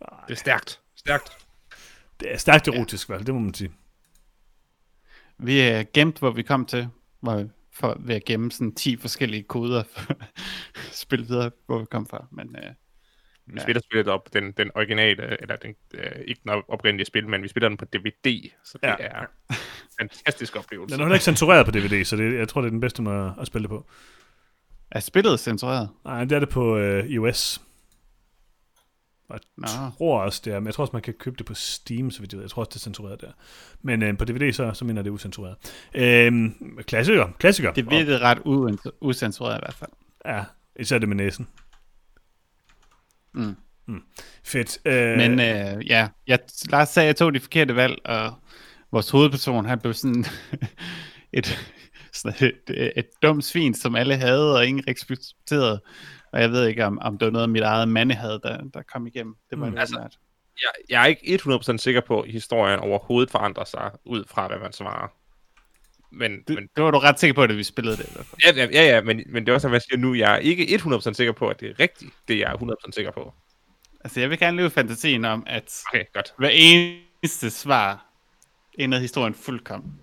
Det er stærkt. Stærkt. Det er stærkt erotisk, ja. det må man sige. Vi er gemt, hvor vi kom til, hvor vi for, ved at gemme sådan 10 forskellige koder for at spille videre, hvor vi kom fra. Men øh, Vi Ja. spiller spillet op, den, den originale, eller den, øh, ikke den oprindelige spil, men vi spiller den på DVD, så det Ja. er en fantastisk oplevelse. Den er heller ikke censureret på DVD, så det, jeg tror, det er den bedste måde at spille det på. er spillet censureret? Nej, det er det på øh, iOS. Og Nå. jeg tror også, det er, men jeg tror også, man kan købe det på Steam, så vidt jeg ved. Jeg tror også, det er censureret der. Men øh, på DVD, så, så mener jeg, det er ucensureret. Øh, klassiker, klassiker. Det virkede ret u- ucensureret i hvert fald. Ja, især det med næsen. Mm. Fedt. Øh, Men øh, ja, jeg, Lars sagde, at jeg tog de forkerte valg, og vores hovedperson, han blev sådan et, sådan et, et dumt svin, som alle havde, og ingen respekterede. Og jeg ved ikke, om, om det var noget af mit eget mandehad, der, der kom igennem. Det var Mm. Altså, altså, jeg, jeg er ikke 100% sikker på, at historien overhovedet forandrer sig ud fra, hvad man svarer. Men, det, men det var du ret sikker på, da vi spillede det i hvert fald. ja, ja, ja, ja men, men det er også, hvad jeg siger nu. Jeg er ikke 100% sikker på, at det er rigtigt, det jeg er 100% sikker på. Altså, jeg vil gerne leve fantasien om, at Okay, godt. hver eneste svar ændrede historien fuldkommen.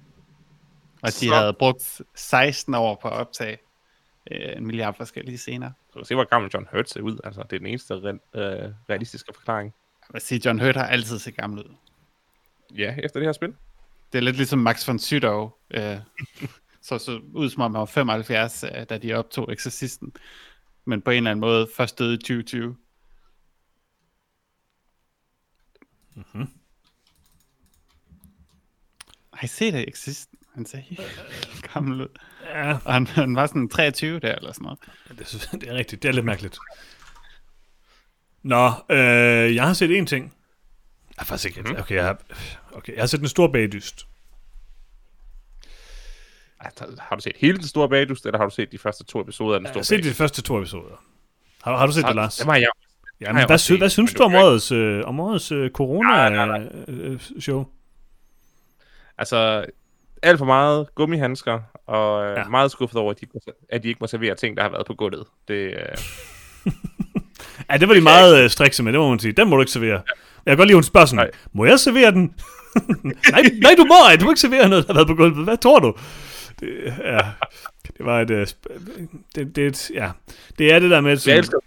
Og de Så- havde brugt 16 år på at optage øh, en milliard forskellige scener. Så se, hvor gammel John Hurt ser ud. Altså, det er den eneste re- øh, realistiske forklaring. Jeg vil sige, John Hurt har altid set gammel ud. Ja, efter det her spil. Det er lidt ligesom Max von Sydow, øh, så så ud som om han var 75, øh, da de optog Exorcisten. Men på en eller anden måde først døde i 2020. Mhm. Har I set det Exorcisten? Han ser helt gammel ud. Ja, Og han, han var sådan 23 der, eller sådan noget. det, synes- det er rigtigt. Det er lidt mærkeligt. Nå, øh, jeg har set en ting. Jeg har faktisk ikke... Okay, jeg har, okay, jeg har set en stor bagdyst. Har du set hele den store bagdyst, eller har du set de første to episoder af den Jeg store har set bagdyst? de første to episoder. Har, har du set det, Lars? Det var jeg. Ja, har men jeg hvad, sy- hvad synes du det om årets, øh, om årets øh, Nej, nej, corona-show? Altså, alt for meget gummihandsker, og øh, Ja. ja. meget skuffet over, at de, ikke må- at de ikke må servere ting, der har været på gulvet. Det, øh, Ja, det var de meget øh, strikse med, det må man sige. Den må du ikke servere. Jeg kan godt lide, hun spørger sådan, Nej. må jeg servere den? nej, nej, du må ej, du må ikke servere noget, der har været på gulvet. Hvad tror du? Det, ja, det var et... øh, Det, det, er et, ja. det er det der med... Jeg Sådan, elsker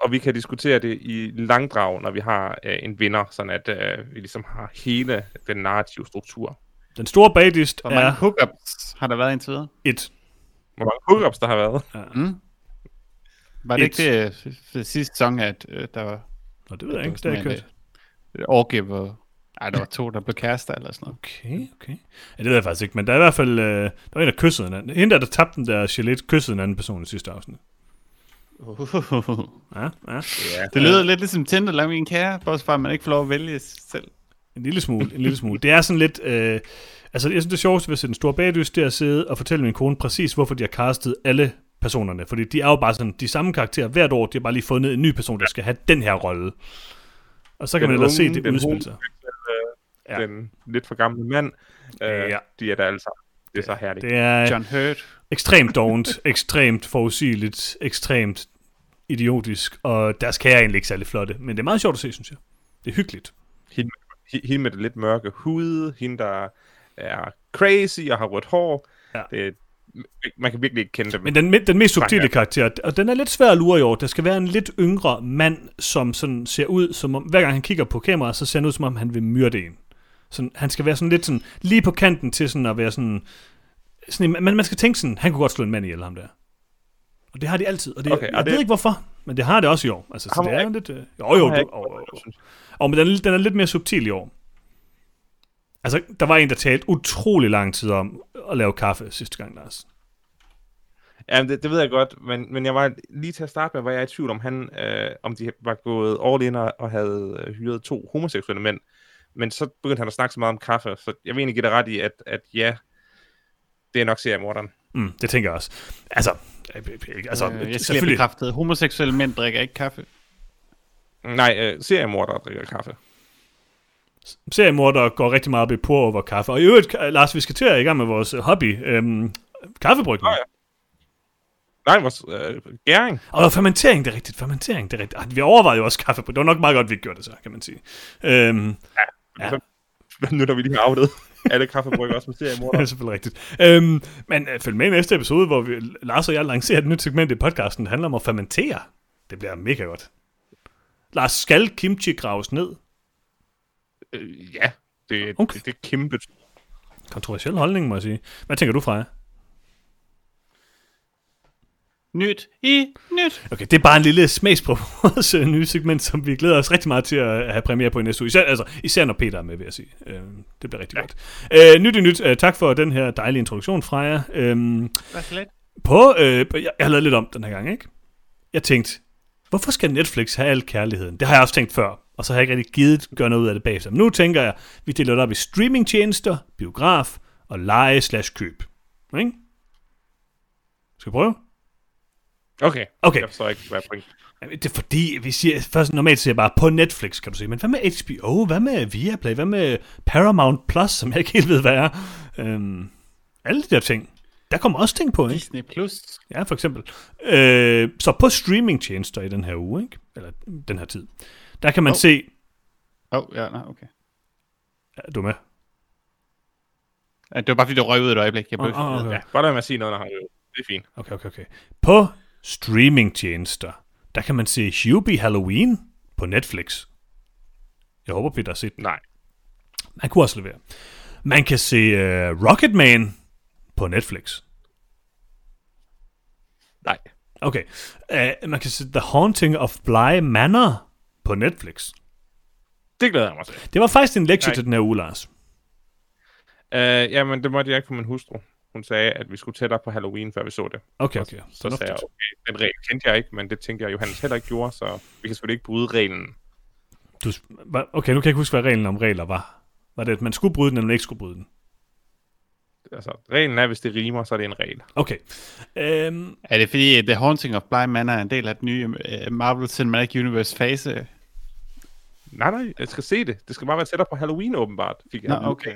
og vi kan diskutere det i langdrag, når vi har øh, en vinder, sådan at øh, vi ligesom har hele den narrative struktur. Den store bagdyst Hvor mange er hookups har der været indtil videre? et. Hvor mange hookups der har været. Mm. Var det Et. ikke det, øh, det sidste sæson, at øh, der var Nå, det ved jeg ikke, det har jeg et, et orgie, hvor ej, der var to, der blev kærester eller sådan noget. Okay, okay. Ja, det ved jeg faktisk ikke, men der er i hvert fald... Øh, der var en, der kyssede en anden. Hende, der, der tabte den der gelette, kyssede en anden person i sidste afsnit. Ja, ja. Ja. det lyder lidt ligesom Tinder, lad min kære, bortset fra, at man ikke får lov at vælge selv. En lille smule, en lille smule. Det er sådan lidt... Øh, altså, jeg synes, det sjoveste ved at se den store bagdyst, det er at sidde og fortælle min kone præcis, hvorfor de har castet alle personerne. Fordi de er jo bare sådan, de samme karakterer hvert år, de har bare lige fundet en ny person, der skal have den her rolle. Og så kan man ellers se det den udspille sig. Ja. Ja. Den lidt for gamle mand. Øh, Ja. De er der altså. Det er så herligt. Det er John Hurt. ekstremt dovent, ekstremt forudsigeligt, ekstremt idiotisk, og deres kære er egentlig ikke særlig flotte. Men det er meget sjovt at se, synes jeg. Det er hyggeligt. Hende, hende med det lidt mørke hud, hende der er crazy og har rødt hår. Ja. Det, man kan virkelig ikke kende dem. Men den, den mest subtile karakter, og den er lidt svær at lure i år. Der skal være en lidt yngre mand, som sådan ser ud, som om, hver gang han kigger på kameraet, så ser han ud, som om han vil myrde en. Sådan, han skal være sådan lidt sådan, lige på kanten til sådan at være sådan, sådan man, man skal tænke sådan, han kunne godt slå en mand ihjel, ham der. Og det har de altid, og det, Okay, og jeg det- ved ikke hvorfor, men det har det også i år. Altså, så Ham det er jeg jo lidt, øh, jo jo, har jeg du, ikke og, men den, er- den er lidt mere subtil i år. Altså, der var en, der talte utrolig lang tid om at lave kaffe sidste gang, Lars. Ja, det, det ved jeg godt, men, men jeg var lige til at starte med, var jeg i tvivl om han, øh, om de var gået all in og, og havde øh, hyret to homoseksuelle mænd. Men så begyndte han at snakke så meget om kaffe, så jeg vil egentlig give dig ret i, at, at ja, det er nok seriemorderen. Mm, det tænker jeg også. Altså, øh, øh, altså øh, jeg skal selvfølgelig. bekræftet. Homoseksuelle mænd drikker ikke kaffe. Nej, øh, seriemordere drikker kaffe. Seriemordere går rigtig meget op i pour over kaffe. Og i øvrigt, Lars, vi skal til at i gang med vores øh, hobby. Øhm, kaffebrygning. Nå ja. Nej, vores øh, gæring. Og fermentering, det er rigtigt. Fermentering, det er rigtigt. Ah, vi overvejede jo også kaffebrygning. Det var nok meget godt, vi gjorde det så, kan man sige. Øhm, Ja. Ja. nu når vi lige har afledt alle kaffebrygger også med det er selvfølgelig rigtigt. Øhm, men øh, følg med i næste episode, hvor vi, Lars og jeg lancerer et nyt segment i podcasten, der handler om at fermentere. Det bliver mega godt. Lars, skal kimchi graves ned? øh, ja, det, Okay. det, det er kæmpe. Kontroversiel holdning, må jeg sige. Hvad tænker du, Freja? Nyt i nyt. Okay, det er bare en lille smagsprøve på vores nye segment, som vi glæder os rigtig meget til at have premiere på i næste uge. Især, altså, især når Peter er med, vil jeg sige. Øh, det bliver rigtig ja. godt. Øh, nyt i nyt. Øh, tak for den her dejlige introduktion, Freja. Øh, Hvad så lidt? på, øh, jeg, jeg har lavet lidt om den her gang, ikke? Jeg tænkte, hvorfor skal Netflix have al kærligheden? Det har jeg også tænkt før, og så har jeg ikke rigtig givet gøre noget ud af det bagefter. Men nu tænker jeg, vi deler det op i streamingtjenester, biograf og leje slash køb. Ikke? Skal vi prøve? Okay. Okay. Jeg forstår ikke, hvad. Jamen, Det er fordi, vi siger, først normalt siger jeg bare på Netflix, kan du sige. Men hvad med HBO? Hvad med Viaplay? Hvad med Paramount Plus, som jeg ikke helt ved, hvad er? Øhm, alle de der ting. Der kommer også ting på, ikke? Disney Plus. Ja, for eksempel. Øh, så på streamingtjenester i den her uge, ikke? Eller den her tid, der kan man oh. Se... Åh, oh, ja, nej, okay. Er du med? Ja, Det var bare fordi, du røg ud et øjeblik. Jeg blev åh, oh, okay. Ja, bare lad mig sige noget, når han. Det er fint. Okay, okay, okay. På streamingtjenester, der kan man se Hubie Halloween på Netflix. Jeg håber, Peter har set den. Nej. Man kunne også levere. Man kan se uh, Rocketman på Netflix. Nej. Okay. Uh, man kan se The Haunting of Bly Manor på Netflix. Det glæder jeg mig til. Det var faktisk en lektie Nej. til den her uge, Lars. Uh, jamen, det måtte jeg ikke for min hustru. Hun sagde, at vi skulle tættere på Halloween, før vi så det. Okay, okay. Så sagde Fornuftigt. jeg, okay, den regel kendte jeg ikke, men det tænkte jeg, Johannes heller ikke gjorde, så vi kan selvfølgelig ikke bryde reglen. Du, okay, nu kan jeg ikke huske, hvad reglen om regler var. Var det, at man skulle bryde den, eller man ikke skulle bryde den? Altså, reglen er, hvis det rimer, så er det en regel. Okay. Øhm, Er det fordi, The Haunting of Bly Manor er en del af den nye uh, Marvel Cinematic Universe fase? Nej, nej, jeg skal se det. Det skal bare være tættere på Halloween, åbenbart. Fik jeg Nå, okay.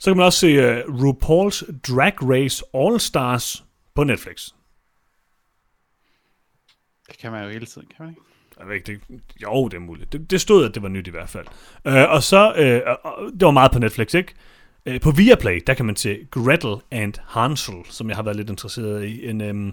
så kan man også se uh, RuPaul's Drag Race All Stars på Netflix. Det kan man jo hele tiden, kan man ikke? Jeg ved ikke, det, jo, det er muligt. Det, det stod, at det var nyt i hvert fald. Øh, og så, øh, og det var meget på Netflix, ikke? Øh, på Viaplay, der kan man se Gretel and Hansel, som jeg har været lidt interesseret i. En, øhm,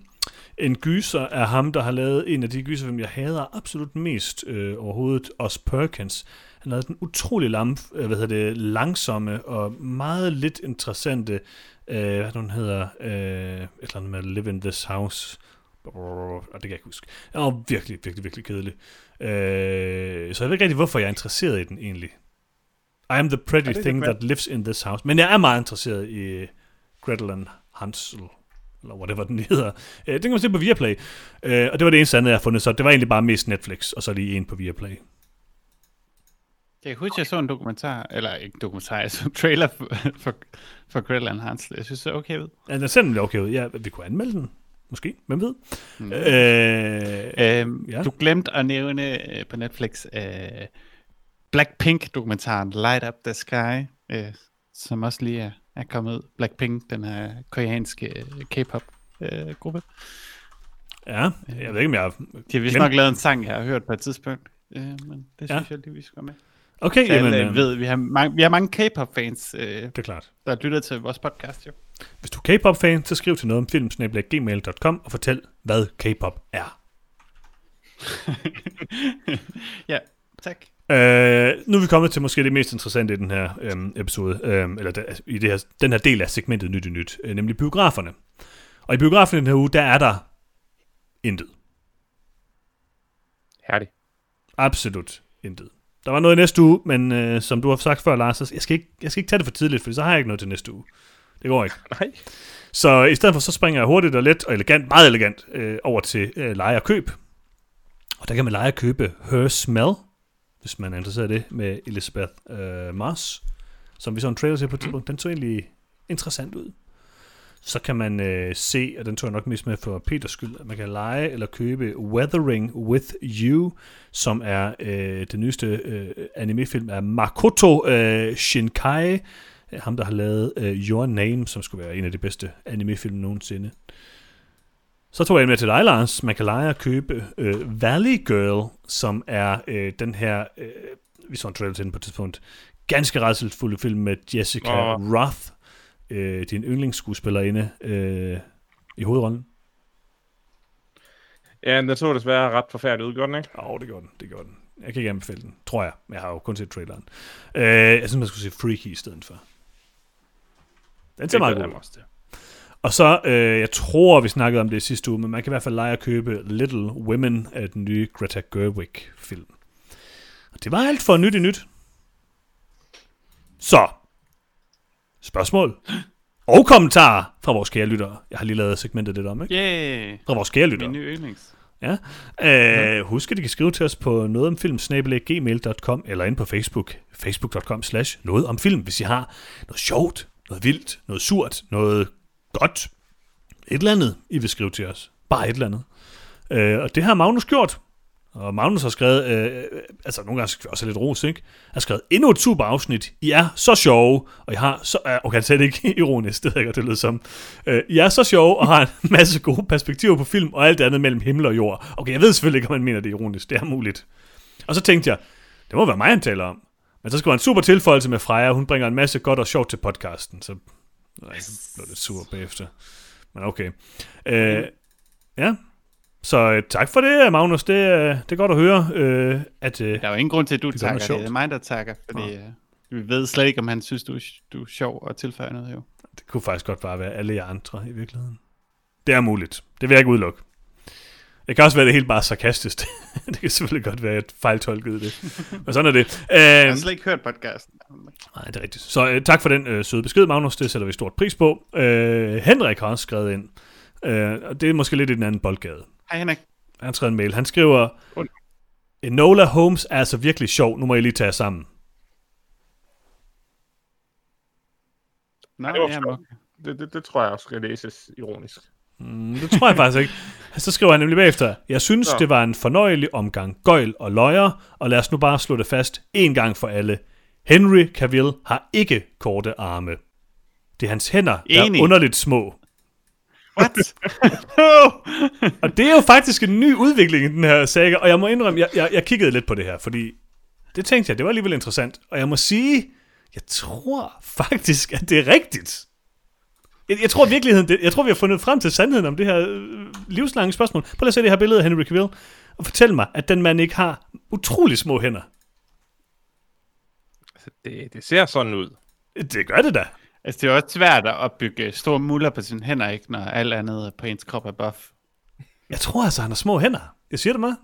en gyser af ham, der har lavet en af de gyserfilm, jeg hader absolut mest øh, overhovedet, Os Perkins. Han lavede den utrolig lam, øh, hvad hedder det, langsomme og meget lidt interessante, øh, hvad den hedder, øh, et eller andet med Live in This House, og det kan jeg ikke huske. Den var virkelig, virkelig, virkelig kedelig. Øh, så jeg ved ikke rigtig, hvorfor jeg er interesseret i den egentlig. I am the pretty er thing that lives in this house. Men jeg er meget interesseret i Gretel and Hansel, eller whatever den hedder. Øh, den kan man se på Viaplay. Øh, og det var det eneste andet, jeg har fundet, så det var egentlig bare mest Netflix, og så lige en på Viaplay. Jeg kan huske, jeg så en dokumentar, eller ikke dokumentar, jeg så en trailer for, for, for Gretel and Hansel. Jeg synes, det er okay ud. Ja, den ser nemlig okay ud. Ja, vi kunne anmelde den. Måske. Hvem ved? Mm. Øh, Øhm, ja. ja. Du glemte at nævne øh, på Netflix øh, Blackpink-dokumentaren Light Up the Sky, øh, som også lige er, er kommet ud. Blackpink, den her koreanske øh, K-pop-gruppe. ja, jeg ved ikke, om jeg... De har vist Glem- nok lavet en sang, jeg har hørt på et tidspunkt. Øh, men det Ja. synes jeg lige, vi skal med. Okay, Så jamen, alle øh, ved, vi har mange, vi har mange K-pop-fans, øh, det er klart. der lytter til vores podcast, jo. Hvis du er K-pop-fan, så skriv til noget om filmsnabla.gmail.com og fortæl, hvad K-pop er. ja, tak. Øh, nu er vi kommet til måske det mest interessante i den her øhm, episode, øhm, eller der, i det her, den her del af segmentet Nyt i Nyt, øh, nemlig biograferne. Og i biografen i den her uge, der er der intet. Herligt. Absolut intet. Der var noget i næste uge, men øh, som du har sagt før, Lars, så jeg skal, ikke, jeg skal ikke tage det for tidligt, for så har jeg ikke noget til næste uge. Det går ikke. Nej. Så i stedet for, så springer jeg hurtigt og let og elegant, meget elegant, øh, over til øh, leje og køb. Og der kan man leje og købe Her Smell, hvis man er interesseret i det, med Elizabeth øh, Moss, som vi så en trailer til på et tidspunkt. Den så egentlig interessant ud. Så kan man øh, se, og den tog jeg nok mest med for Peters skyld, at man kan lege eller købe Weathering with You, som er øh, den nyeste øh, animefilm af Makoto øh, Shinkai, ham der har lavet øh, Your Name, som skulle være en af de bedste animefilm nogensinde. Så tog jeg med til dig, Lars. Man kan lege og købe øh, Valley Girl, som er øh, den her, øh, vi så en trailer til den på et tidspunkt, ganske rædselsfulde film med Jessica oh. Roth, øh, din yndlingsskuespillerinde, øh, i hovedrollen. Ja, den så desværre ret forfærdelig ud, den ikke? Åh, oh, det gjorde den, det gjorde den. Jeg kan ikke anbefale den, tror jeg. Jeg har jo kun set traileren. Øh, jeg synes, man skulle se Freaky i stedet for. Den ser Det meget god ud. Og så, øh, jeg tror, vi snakkede om det i sidste uge, men man kan i hvert fald lege at købe Little Women af den nye Greta Gerwig-film. Og det var alt for nyt i nyt. Så, spørgsmål og kommentarer fra vores kære lyttere. Jeg har lige lavet segmentet lidt om, ikke? Yay! Fra vores kære lyttere. Min nye yndlings. Ja. Øh, husk, at de kan skrive til os på nogetomfilm.gmail.com eller ind på Facebook, facebook.com slash noget om film, hvis I har noget sjovt, noget vildt, noget surt, noget godt, et eller andet, I vil skrive til os. Bare et eller andet. Øh, og det har Magnus gjort. Og Magnus har skrevet, øh, øh altså nogle gange skal vi også have lidt ros, ikke? har skrevet endnu et super afsnit. I er så sjove, og I har så... Øh, okay, han sagde det ikke ironisk, det ved jeg godt, det lød som. Øh, I er så sjove, og har en masse gode perspektiver på film, og alt det andet mellem himmel og jord. Okay, jeg ved selvfølgelig ikke, om man mener det ironisk. Det er muligt. Og så tænkte jeg, det må være mig, han taler om. Men så skal en super tilføjelse med Freja, hun bringer en masse godt og sjovt til podcasten, så nej, så blev det sur bagefter. Men okay. Øh, ja, så øh, tak for det, Magnus. Det, øh, det er godt at høre, øh, at... Øh, Der er jo ingen grund til, at du Det takker. Det, er mig, der takker, fordi øh, vi ved slet ikke, om han synes, du, er- du er sjov og tilføjer noget, jo. Det kunne faktisk godt bare være alle jer andre i virkeligheden. Det er muligt. Det vil jeg ikke udelukke. Det kan også være, det er helt bare sarkastisk. det kan selvfølgelig godt være, at fejltolket det. Men sådan er det. Jeg Øh, har slet ikke hørt podcasten. nej, det er rigtigt. Så øh, tak for den øh, søde besked, Magnus. Det sætter vi stort pris på. Øh, Henrik har også skrevet ind. Øh, og det er måske lidt i den anden boldgade. Hej Henrik. Han har skrevet en mail. Han skriver, Enola Holmes er altså virkelig sjov. Nu må jeg lige tage jer sammen. Nå, Ja, det var okay. Det, det, det tror jeg også skal læses ironisk. Mm, det tror jeg faktisk ikke. Så skriver han nemlig bagefter, jeg synes, Nå. det var en fornøjelig omgang gøjl og løjer, og lad os nu bare slå det fast en gang for alle. Henry Cavill har ikke korte arme. Det er hans hænder, der Enig. er underligt små. What? Og det er jo faktisk en ny udvikling i den her saga, og jeg må indrømme, jeg, jeg, jeg kiggede lidt på det her, fordi det tænkte jeg, det var alligevel interessant. Og jeg må sige, jeg tror faktisk, at det er rigtigt. Jeg, jeg tror i virkeligheden, det, jeg tror, vi har fundet frem til sandheden om det her øh, livslange spørgsmål. Prøv lige at se det her billede af Henry Cavill, og fortæl mig, at den mand ikke har utrolig små hænder. Altså, det, det ser sådan ud. Det gør det da. altså, det er også svært at opbygge store muller på sine hænder, ikke, når alt andet på ens krop er buff. Jeg tror altså, han har små hænder. Jeg siger det mig.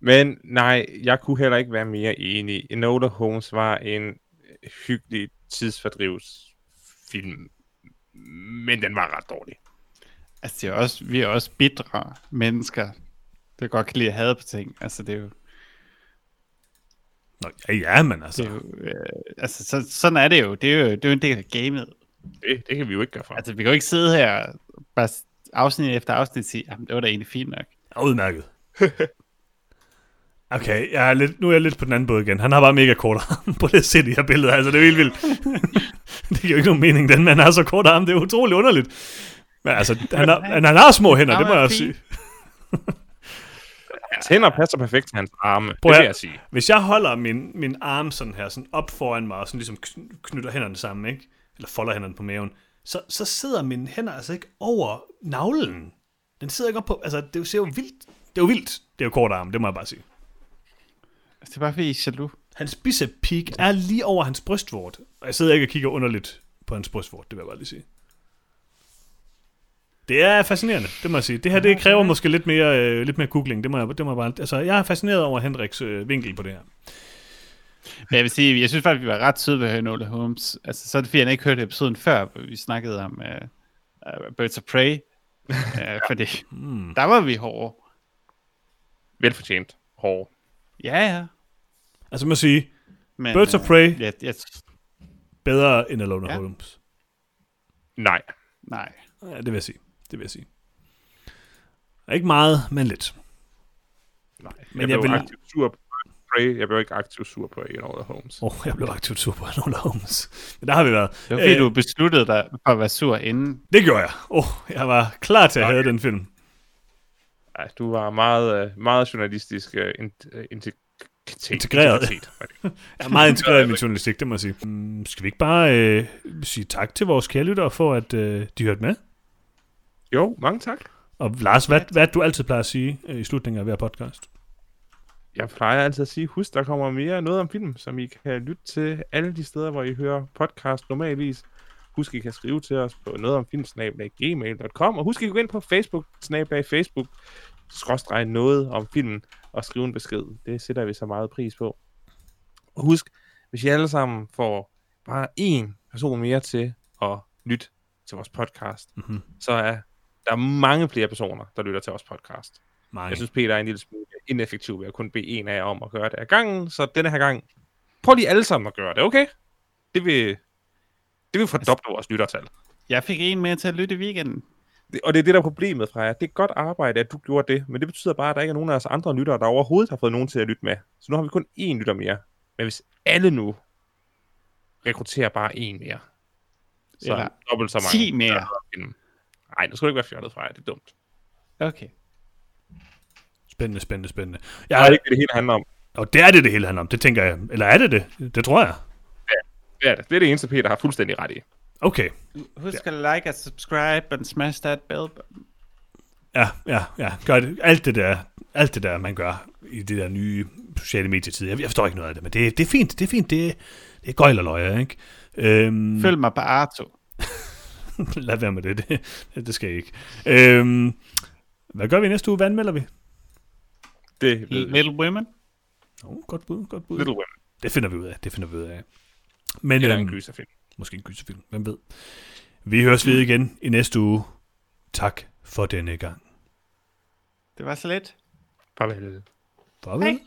Men nej, jeg kunne heller ikke være mere enig. Enola Holmes var en hyggelig tidsfordrivsfilm, men den var ret dårlig. Altså, det er også, vi er også bitre mennesker, der godt kan lide at have på ting. Altså, det er jo, Nå, ja, ja, men altså. det er jo øh, altså, så, sådan er det jo. Det er jo, det er jo en del af gamet. Det, det kan vi jo ikke gøre for. Altså, vi kan jo ikke sidde her og bare afsnit efter afsnit sige, jamen, det var da egentlig fint nok. Ja, udmærket. Okay, jeg er lidt, nu er jeg lidt på den anden båd igen. Han har bare mega kort arm på det se de her billeder. Altså, det er helt vildt. det giver jo ikke nogen mening, den mand har så kort arm. Det er utrolig underligt. Men altså, han har, han, han har små hænder, det må jeg også sige. Hans hænder passer perfekt til hans arme, Prøv det vil jeg sige. Hvis jeg holder min, min arm sådan her, sådan op foran mig, og sådan ligesom kn- knytter hænderne sammen, ikke? Eller folder hænderne på maven, så, så sidder mine hænder altså ikke over navlen. Den sidder ikke op på, altså det ser jo vildt. Det er jo vildt. Det er jo kort arm, det må jeg bare sige. Altså, det er bare fordi, I er jaloux. Hans bicep peak er lige over hans brystvort. Og jeg sidder ikke og kigger underligt på hans brystvort, det vil jeg bare lige sige. Det er fascinerende, det må jeg sige. Det her, det kræver måske lidt mere, øh, lidt mere googling. Det må jeg, det må jeg bare... Altså, jeg er fascineret over Hendriks øh, vinkel på det her. Men jeg vil sige, jeg synes faktisk, vi var ret søde ved Enola Holmes. Altså, så er det fordi, jeg ikke hørte episoden før, hvor vi snakkede om uh, uh, Birds of Prey. uh, fordi Hmm. der var vi hårde. Velfortjent. Hård. Ja, ja. Altså, man sige, Men, Birds of øh, Prey. Ja, ja, bedre end Alone Ja. ja. Holmes. Nej. nej. Ja, det vil jeg sige. Det vil jeg sige. Ikke meget, men lidt. Nej. Men jeg, jeg blev vil- aktivt sur på Prey. Jeg blev ikke aktivt sur på Enola Holmes. Åh, oh, jeg blev aktivt sur på Alone Holmes. Men der har vi været. Det var fordi, Øh, du besluttede dig for at være sur inden. Det gjorde jeg. Åh, oh, jeg var klar til at have den film. Nej, du var meget, øh, meget journalistisk uh, in, integritet. Integreret. Jeg er meget integreret i min journalistik, det må jeg sige. Mm, skal vi ikke bare øh, sige tak til vores kærelyttere for, at øh, de hørte med? Jo, mange tak. Og Lars, hvad, hvad er du altid plejer at sige øh, i slutningen af hver podcast? Jeg plejer altid at sige, husk, der kommer mere noget om film, som I kan lytte til alle de steder, hvor I hører podcast normalvis. Husk, I kan skrive til os på noget om filmsnablag.gmail.com, og husk, I kan gå ind på Facebook, snablag Facebook, skråstreg noget om filmen, og skrive en besked. Det sætter vi så meget pris på. Og husk, hvis I alle sammen får bare én person mere til at lytte til vores podcast, Mhm. så er der mange flere personer, der lytter til vores podcast. Mange. Jeg synes, Peter er en lille smule ineffektiv ved at kun bede en af jer om at gøre det af gangen, så denne her gang, prøv lige alle sammen at gøre det, okay? Det vil, det vil fordoble vores lyttertal. Jeg fik en mere til at lytte i weekenden. Det, og det er det, der er problemet fra jer. Det er godt arbejde, at du gjorde det, men det betyder bare, at der ikke er nogen af os andre lyttere, der overhovedet har fået nogen til at lytte med. Så nu har vi kun én lytter mere. Men hvis alle nu rekrutterer bare én mere, så Eller er dobbelt så mange. 10 mere. Nej, nu skal du ikke være fjollet fra jer. Det er dumt. Okay. Spændende, spændende, spændende. Det er Jeg, ikke det, det hele handler om. og det er det, det hele handler om. Det tænker jeg. Eller er det det? Det tror jeg. Det er det. Det er det eneste, Peter har fuldstændig ret i. Okay. Husk at like og subscribe and smash that bell button. Ja, ja, ja. Gør det. Alt det der, alt det der, man gør i det der nye sociale medietid. Jeg, jeg forstår ikke noget af det, men det, det er fint. Det er fint. Det, det er gøjl og løjer, ikke? Øhm, Følg mig på Arto. Lad være med det. Det, det skal jeg ikke. Øhm, hvad gør vi næste uge? Hvad anmelder vi? Det. Little Women. Oh, godt bud, godt bud. Little Women. Det finder vi ud af. Det finder vi ud af. Men Eller en øhm, gyserfilm. måske en gyserfilm. Hvem ved? Vi høres ved igen i næste uge. Tak for denne gang. Det var så lidt. Farvel. Farvel. Hej.